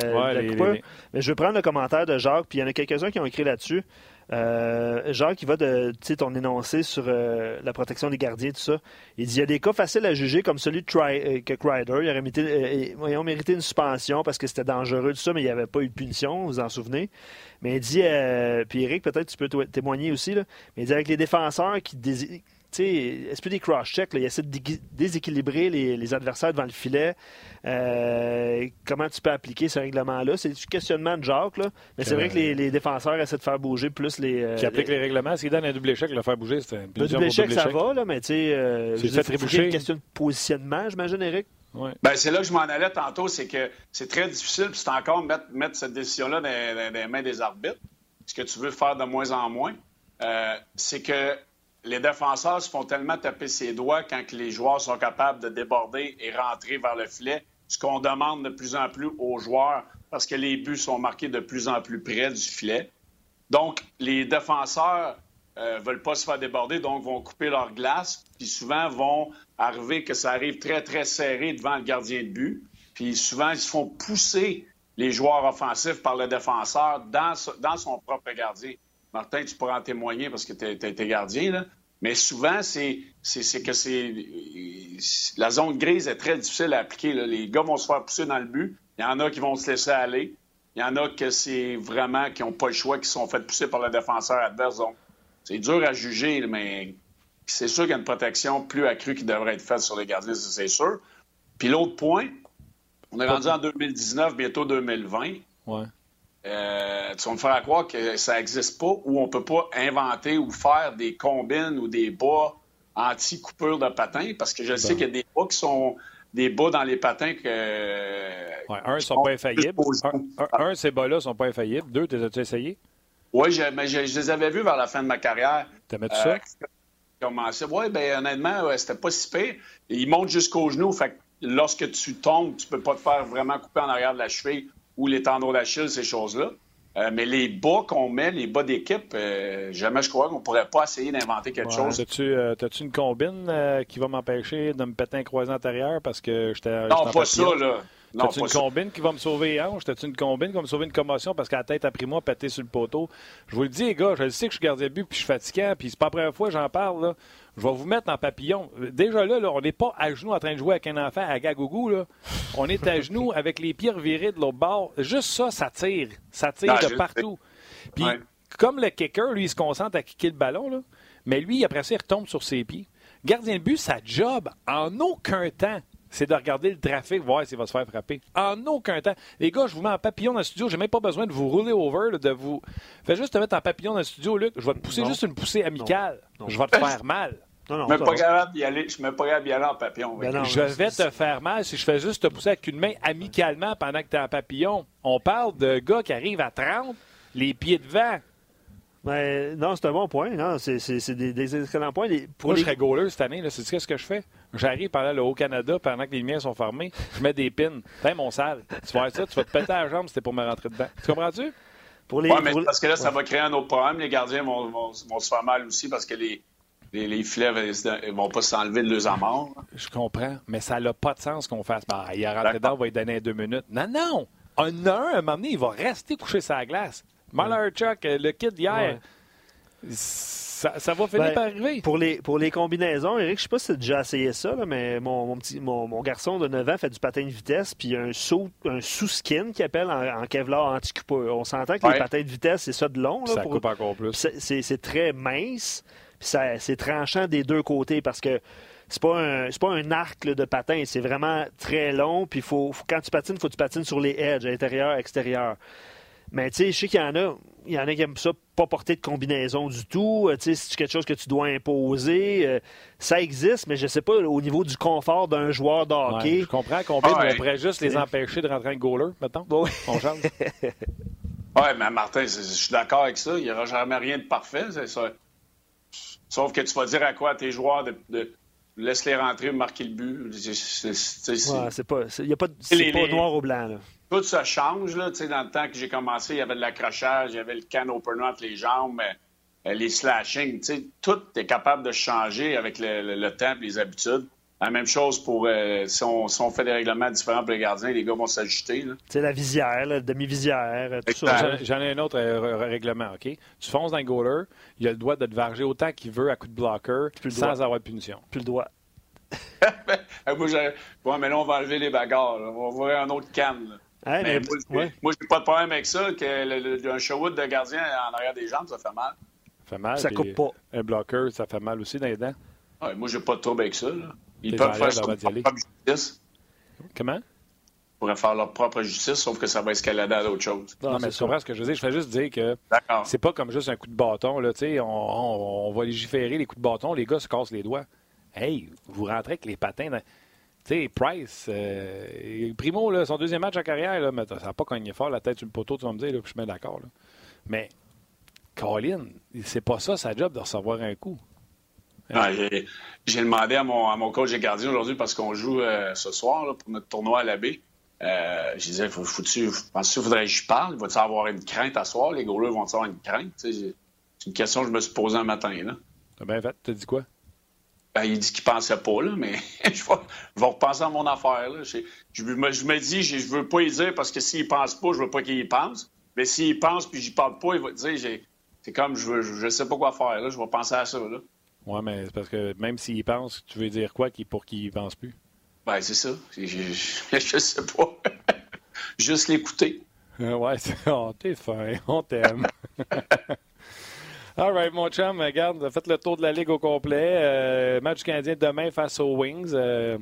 Mais je vais prendre le commentaire de Jacques, puis il y en a quelques-uns qui ont écrit là-dessus. Euh, Jacques, qui va de ton énoncé sur euh, la protection des gardiens, tout ça. Il dit il y a des cas faciles à juger, comme celui de Try, euh, que Crider. Il aurait mérité, ils mérité une suspension parce que c'était dangereux, tout ça, mais il n'y avait pas eu de punition, vous vous en souvenez. Mais il dit, puis Eric, peut-être tu peux témoigner aussi, là, mais il dit avec les défenseurs qui sais, peu des cross-checks. Il essaie de déséquilibrer les, adversaires devant le filet. Euh, comment tu peux appliquer ce règlement-là? C'est du questionnement de Jacques, là. mais c'est vrai que les, défenseurs essaient de faire bouger plus les. Euh, qui appliquent les... règlements. S'ils donnent un double échec, le faire bouger, c'est un Le double échec, ça va, là, mais tu sais, euh, c'est une question de positionnement, j'imagine, Eric. Ouais. Ben, c'est là que je m'en allais tantôt, c'est que c'est très difficile, c'est encore mettre, mettre cette décision-là dans, dans, les mains des arbitres, ce que tu veux faire de moins en moins. euh, c'est que les défenseurs se font tellement taper ses doigts quand les joueurs sont capables de déborder et rentrer vers le filet, ce qu'on demande de plus en plus aux joueurs parce que les buts sont marqués de plus en plus près du filet. Donc, les défenseurs euh, veulent pas se faire déborder, donc vont couper leur glace, puis souvent vont arriver que ça arrive très, très serré devant le gardien de but. Puis souvent, ils se font pousser les joueurs offensifs par le défenseur dans son propre gardien. Martin, tu pourras en témoigner parce que tu es, gardien, là. Mais souvent, c'est que c'est. La zone grise est très difficile à appliquer. Les gars vont se faire pousser dans le but. Il y en a qui vont se laisser aller. Il y en a que c'est vraiment qui n'ont pas le choix, qui sont fait pousser par le défenseur adverse. Donc, c'est dur à juger, mais c'est sûr qu'il y a une protection plus accrue qui devrait être faite sur les gardiens, c'est sûr. Puis l'autre point, on est rendu en 2019, bientôt 2020. Ouais. Euh, tu vas me faire croire que ça n'existe pas ou on ne peut pas inventer ou faire des combines ou des bas anti-coupure de patins parce que je sais qu'il y a des bas qui sont des bas dans les patins que. Ouais, un, ils sont pas infaillibles. Un, ces bas-là ne sont pas infaillibles. Deux, tu as essayé? Oui, je, mais je, les avais vus vers la fin de ma carrière. T'aimais tout ça? Euh, oui, bien, honnêtement, c'était pas si pire. Ils montent jusqu'au genou. Fait que lorsque tu tombes, tu peux pas te faire vraiment couper en arrière de la cheville ou les tendons d'Achille, ces choses-là. Euh, mais les bas qu'on met, les bas d'équipe, euh, jamais je crois qu'on pourrait pas essayer d'inventer quelque chose. As-tu euh, une combine qui va m'empêcher de me péter un croisé antérieur parce que j'étais. Non, pas ça, là. T'as-tu une combine qui va me sauver les hanches? T'as-tu une combine qui va me sauver une commotion parce que la tête a pris moi pété sur le poteau? Je vous le dis, les gars, je sais que je suis gardien de but puis je suis fatiguant, puis c'est pas la première fois que j'en parle. Là. Je vais vous mettre en papillon. Déjà là, là on n'est pas à genoux en train de jouer avec un enfant à gagougou. Là. On est à genoux avec les pieds revirés de l'autre bord. Juste ça, ça tire. Ça tire de partout. Puis comme le kicker, lui, il se concentre à kicker le ballon, là, mais lui, après ça, il retombe sur ses pieds. Gardien de but, sa job, en aucun temps, c'est de regarder le trafic, voir s'il va se faire frapper. En aucun temps. Les gars, je vous mets en papillon dans le studio. J'ai même pas besoin de vous rouler over, de vous. Fais juste te mettre en papillon dans le studio, Luc. Je vais te pousser juste une poussée amicale. Je vais te faire mal. Non, non, je ne suis pas capable d'y aller. Je me pas capable d'y aller en papillon. Ben je vais te faire mal si je fais juste te pousser avec une main amicalement pendant que tu es en papillon. On parle de gars qui arrivent à 30, les pieds devant. Mais non, c'est un bon point. Non, c'est, des, des, excellents points. pour Moi, je serais goaler cette année. C'est ce que je fais? J'arrive pendant le Haut-Canada, pendant que les miens sont fermés. Je mets des pins. T'es mon sale. Tu vas ça, tu vas te péter la jambe si c'était pour me rentrer dedans. Tu comprends-tu? Pour les, mais parce que là, ça va créer un autre problème. Les gardiens vont, vont, se faire mal aussi parce que les, les, les filets ne vont pas s'enlever de leurs amarres. Je comprends, mais ça n'a pas de sens qu'on fasse. Bah, il a rentré dedans, on va lui donner deux minutes. Non, non! Un un, à un moment donné, il va rester couché sur la glace. Muller Chuck, le kid d'hier, ça, ça, va finir ben, par arriver. Pour les, pour les combinaisons, Eric, je sais pas si tu as déjà essayé ça, mais mon, mon, petit, mon, mon, garçon de 9 ans fait du patin de vitesse, puis un saut, un sous-skin qu'il appelle en, Kevlar anti-coupeur. On s'entend que les patins de vitesse, c'est ça de long. Là, ça coupe encore plus. C'est très mince, puis c'est tranchant des deux côtés parce que c'est pas un pas un arc de patin, c'est vraiment très long. Puis faut, quand tu patines, faut que tu patines sur les edges, intérieur, extérieur. Mais tu sais, je sais qu'il y en a, il y en a qui aiment ça, pas porter de combinaison du tout. Euh, tu sais, c'est quelque chose que tu dois imposer? Euh, ça existe, mais je sais pas au niveau du confort d'un joueur de hockey. je comprends qu'on on pourrait juste les empêcher de rentrer en goaler, mettons. Oui. On change. oui, mais Martin, je suis d'accord avec ça. Il n'y aura jamais rien de parfait, c'est ça. Sauf que tu vas dire à quoi à tes joueurs de, laisse-les rentrer, marquer le but. C'est pas, y a pas, pas noir au blanc. Là tout ça change. Là. Dans le temps que j'ai commencé, il y avait de l'accrochage, il y avait le can opener entre les jambes, euh, les slashing. Tout est capable de changer avec le, temps et les habitudes. La même chose pour euh, si, on, fait des règlements différents pour les gardiens, les gars vont s'ajuster. C'est la visière, la demi-visière, tout ça. J'en ai un autre euh, règlement, OK? Tu fonces dans le goaler, il a le droit de te varger autant qu'il veut à coup de blocker sans avoir de punition. Plus le droit. moi, mais là, on va enlever les bagarres. On va voir un autre canne mais, moi, j'ai pas de problème avec ça, qu'un showwood de gardien en arrière des jambes, ça fait mal. Ça fait mal. Ça coupe pas. Un bloqueur, ça fait mal aussi dans les dents. Ouais, moi, j'ai pas de trouble avec ça. Là. Ils peuvent faire leur propre justice. Comment? Ils pourraient faire leur propre justice, sauf que ça va escalader à d'autres choses. Non, mais tu comprends ce que je veux dire. Je fais juste dire que c'est pas comme juste un coup de bâton. Là, on, on, on va légiférer les coups de bâton, les gars se cassent les doigts. Hey, vous rentrez avec les patins dans... Tu sais, Price, euh, Primo, là, son deuxième match en carrière, là, mais ça n'a pas cogné fort la tête sur le poteau, tu vas me dire, là, puis je suis bien d'accord. Mais Colin, c'est pas ça sa job de recevoir un coup. Ah, j'ai- demandé à mon, à mon coach des gardiens aujourd'hui parce qu'on joue euh, ce soir là, pour notre tournoi à la baie. Euh, je disais, faut, penses-tu qu'il faudrait que je parle? Va-tu avoir une crainte à soir? Les gros-là vont avoir une crainte? Tu C'est une question que je me suis posée un matin. Là. T'as bien fait. T'as dit quoi? Ben, il dit qu'il pensait pas, là, mais je vais, je vais repenser à mon affaire. Là. Je, je me, je me dis, je, veux pas y dire parce que s'il pense pas, je veux pas qu'il y pense. Mais s'il pense puis j'y parle pas, il va dire, c'est comme, je, veux, je, je sais pas quoi faire. Là. Je vais penser à ça. Là. Ouais, mais c'est parce que même s'il pense, tu veux dire quoi pour qu'il y pense plus? Ben, c'est ça. Je, je, je sais pas. Juste l'écouter. Euh, ouais, c'est... Oh, t'es fin, on t'aime. All right, mon chum, regarde, faites le tour de la Ligue au complet. Euh, match canadien demain face aux Wings. Euh,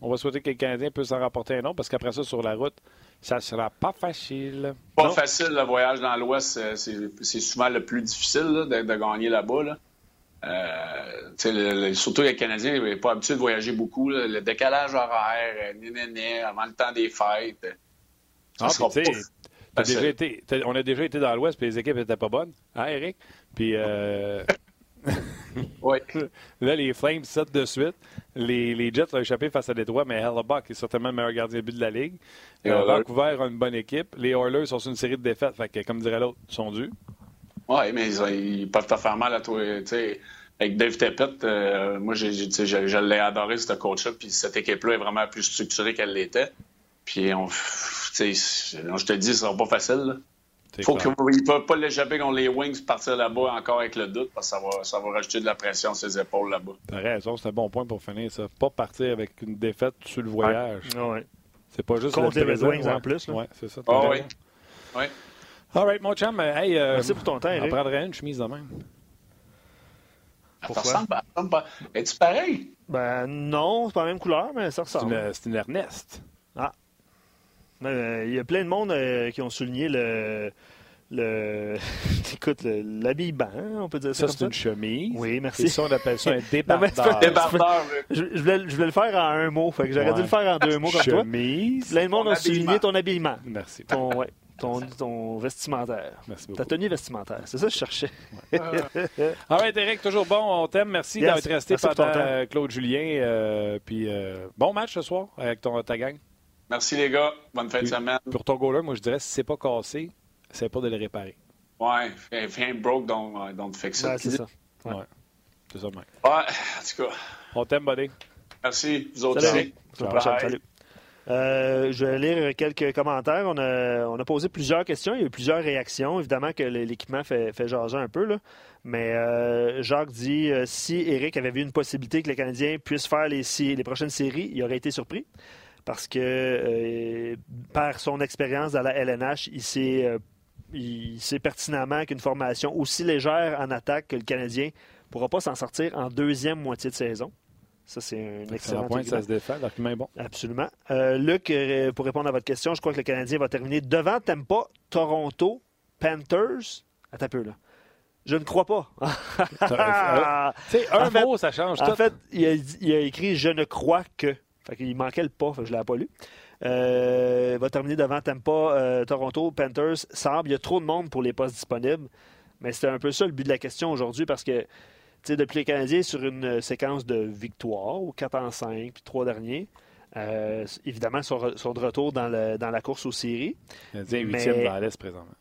on va souhaiter que les Canadiens puissent en rapporter un autre parce qu'après ça, sur la route, ça sera pas facile. Pas facile, le voyage dans l'Ouest. euh, C'est souvent le plus difficile là, de, de gagner là-bas. Là. Le- le- surtout les Canadiens, ils n'ont pas habitué de voyager beaucoup. là. Le décalage horaire, euh, né, né, né, avant le temps des fêtes. euh, ça Ah, puis pas déjà été- on a déjà été dans l'Ouest puis les équipes n'étaient pas bonnes. Hein, Eric? Puis euh, là, les Flames sortent de suite. Les, les Jets ont échappé face à Détroit, mais Hellebuck est certainement le meilleur gardien de but de la Ligue. Euh. Vancouver a une bonne équipe. Les Oilers sont sur une série de défaites. Fait que, comme dirait l'autre, ils sont dus. Oui, mais ils, ils peuvent te faire mal à toi. Avec Dave Tippett, euh, moi, j'ai, je, je l'ai adoré, ce coach-là. Puis cette équipe-là est vraiment plus structurée qu'elle l'était. Puis, on, je te dis, ce sera pas facile. là. Faut qu'ils ne peuvent pas l'échapper contre les Wings, partir là-bas encore avec le doute, parce que ça va, ça va rajouter de la pression sur ses épaules là-bas. T'as raison, c'est un bon point pour finir ça. Pas partir avec une défaite sur le voyage. Ouais. C'est pas juste Contre le les Red Wings ouais. en plus, là. Ouais, c'est ça. Ah oui. All right, mon chum. euh, Hey, euh, Merci pour ton temps, On prendrait une chemise de même. Pourquoi? Es-tu pareil? Ben non, c'est pas la même couleur, mais ça ressemble. c'est une Ernest. Ah. Mais, euh, Il y a plein de monde euh, qui ont souligné le. le écoute, le- l'habillement, hein, on peut dire ça. Ça, c'est une chemise. Oui, merci. Et ça, on appelle ça un débardeur. Débardeur, Je, je voulais, je voulais le faire en un mot, fait que j'aurais Ouais. dû le faire en deux mots comme toi. Chemise. Plein de monde Ton a souligné ton habillement. Merci. Ton, ouais, ton, ton vestimentaire. Merci Ta beaucoup. tenue vestimentaire. C'est ça que je cherchais. All right, Eric, toujours bon. On t'aime. Merci Yes, d'être resté merci pendant euh, Claude Julien. euh, puis euh, bon match ce soir avec ton, ta gang. Merci les gars. Bonne fin de semaine. Pour ton goaler, moi, je dirais, si c'est pas cassé, c'est pas de le réparer. Ouais, un broke, don't, don't fix it. Ouais, c'est ça. Ouais. C'est ça, mec. Ouais, en tout cas, On t'aime, buddy. merci. Vous autres Salut. aussi. Bye. Salut. Euh, je vais lire quelques commentaires. On a, posé plusieurs questions. Il y a eu plusieurs réactions. Évidemment que l'équipement fait, fait jaser un peu. Mais euh, Jacques dit euh, si Eric avait vu une possibilité que les Canadiens puissent faire les, prochaines séries, il aurait été surpris. Parce que, par son expérience dans la LNH, il sait pertinemment qu'une formation aussi légère en attaque que le Canadien ne pourra pas s'en sortir en deuxième moitié de saison. Ça, c'est un excellent point ça se défend. L'argument est bon. Absolument. Euh, Luc, euh, pour répondre à votre question, je crois que le Canadien va terminer devant Tampa, Toronto, Panthers. Attends un peu, là. Je ne crois pas. Euh, un En fait- mot, ça change en tout. fait, il a, il a écrit Je ne crois que. Fait qu'il manquait le pas, je ne l'ai pas lu. Euh, il va terminer devant Tampa, euh, Toronto, Panthers. Semble, il y a trop de monde pour les postes disponibles. Mais c'était un peu ça le but de la question aujourd'hui parce que, sais, depuis les Canadiens sur une séquence de victoires, ou 4 en 5, puis 3 derniers, euh, évidemment, sont, sont de retour dans, le- dans la course aux séries. Mais- huitième dans l'Est présentement.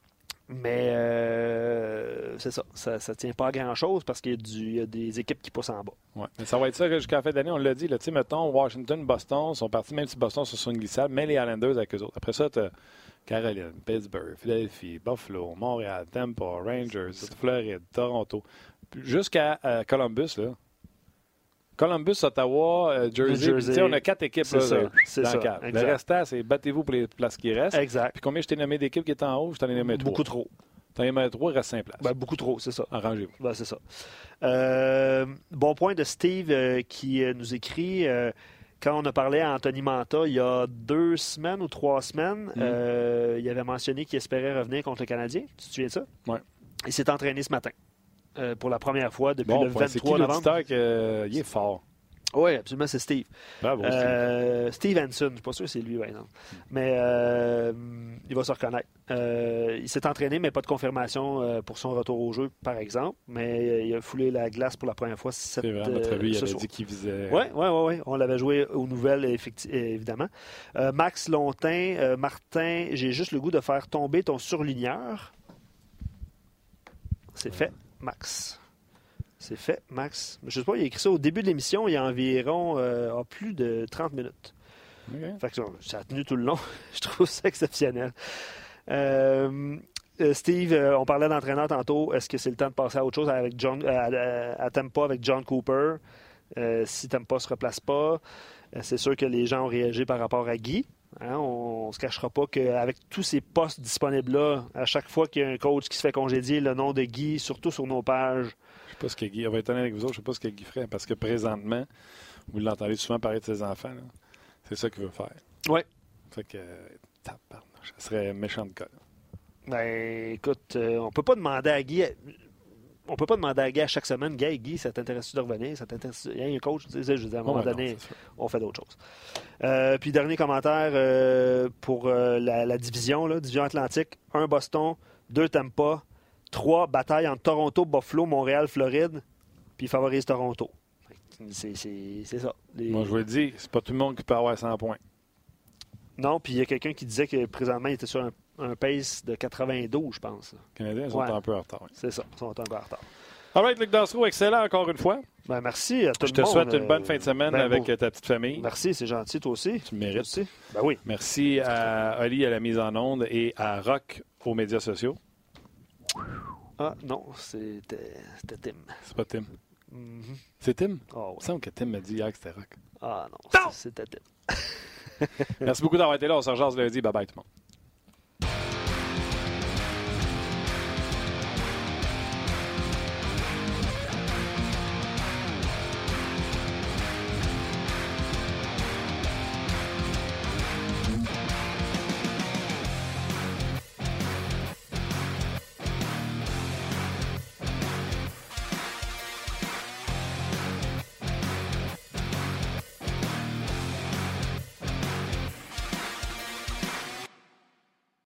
Mais euh, c'est ça, ça ne tient pas à grand-chose parce qu'il y, a y des équipes qui poussent en bas. Ouais. Mais ça va être ça jusqu'à la fin d'année, on l'a dit. Là, mettons, Washington, Boston sont partis, même si Boston sont sur une glissade, mais les Islanders avec eux autres. Après ça, tu as Caroline, Pittsburgh, Philadelphie, Buffalo, Montréal, Tampa, Rangers, Floride, Toronto, jusqu'à euh, Columbus. Là. Columbus, Ottawa, euh, Jersey. Jersey. On a quatre équipes C'est là, ça, dans- c'est dans ça, le restant, c'est battez-vous pour les places qui restent. Exact. Puis combien je t'ai nommé d'équipes qui étaient en haut? Je t'en ai nommé trois. Beaucoup trop. T'en as nommé trois, il reste cinq places. Ben, beaucoup trop, c'est ça. Arrangez-vous. Ben, c'est ça. Euh, bon point de Steve euh, qui euh, nous écrit euh, quand on a parlé à Anthony Manta il y a deux semaines ou trois semaines, Mm. euh, il avait mentionné qu'il espérait revenir contre le Canadien. Tu te souviens de ça? Oui. Il s'est entraîné ce matin euh, pour la première fois depuis Bon, le point. c'est qui 23 novembre. qui euh, il est fort? Oui, absolument, c'est Steve. Bravo, Euh, Steve Hanson, je ne suis pas sûr que c'est lui, ouais, non. Mais euh, il va se reconnaître. Euh, il s'est entraîné, mais pas de confirmation euh, pour son retour au jeu, par exemple. Mais euh, il a foulé la glace pour la première fois. cette, C'est vrai, notre euh, lui, il ce avait soir. dit qu'il visait. Oui, oui, oui. On l'avait joué aux nouvelles, évidemment. Euh, Max Lontin, euh, Martin, j'ai juste le goût de faire tomber ton surligneur. C'est fait, Max. C'est fait, Max. Je sais pas, il a écrit ça au début de l'émission, il y a environ euh, plus de 30 minutes. OK. Fait que ça, a tenu tout le long. Je trouve ça exceptionnel. Euh, euh, Steve, on parlait d'entraîneur tantôt. Est-ce que c'est le temps de passer à autre chose avec John, euh, à, à Tampa avec John Cooper? Euh, si Tampa ne se replace pas, c'est sûr que les gens ont réagi par rapport à Guy. Hein, on ne se cachera pas qu'avec tous ces postes disponibles-là, à chaque fois qu'il y a un coach qui se fait congédier, le nom de Guy, surtout sur nos pages, Je sais pas ce que Guy. On va être avec vous autres, je sais pas ce que Guy ferait. Parce que présentement, vous l'entendez souvent parler de ses enfants. C'est ça qu'il veut faire. Ouais. Fait que. tabarnouche, Ça serait méchant de cas. Ben, écoute, euh, on peut pas demander à Guy. On peut pas demander à Guy à chaque semaine, Guy, Guy, ça t'intéresse-tu de revenir? Ça t'intéresse Il y a un coach, tu sais, je dire, à un moment donné, on fait d'autres choses. Euh, puis, dernier commentaire euh, pour euh, la, la division, là, division Atlantique. Un Boston, deux Tampa, trois batailles entre Toronto, Buffalo, Montréal, Floride, puis favorise Toronto. C'est ça. Les- Moi, je vous le dis, c'est pas tout le monde qui peut avoir 100 points. Non, puis il y a quelqu'un qui disait que présentement, il était sur un, un pace de 92, je pense. Les Canadiens sont Ouais. un peu en retard. oui. C'est ça, ils sont un peu en retard. All right, Luc Dansereau, excellent encore une fois. Ben, merci à tout Je le te monde. souhaite une euh, bonne fin de semaine ben, avec beau. ta petite famille. Merci, c'est gentil, toi aussi. Tu mérites. Aussi. Ben oui. Merci à Oli à la mise en onde et à Rock aux médias sociaux. Ah, non, c'était Tim. C'est pas Tim. Mhm. C'est Tim? Ah, ouais. Il semble que Tim m'a dit hier que c'était Rock. Ah non, c'était Tim. Merci beaucoup d'avoir été là. On se rejoint lundi. Bye bye tout le monde.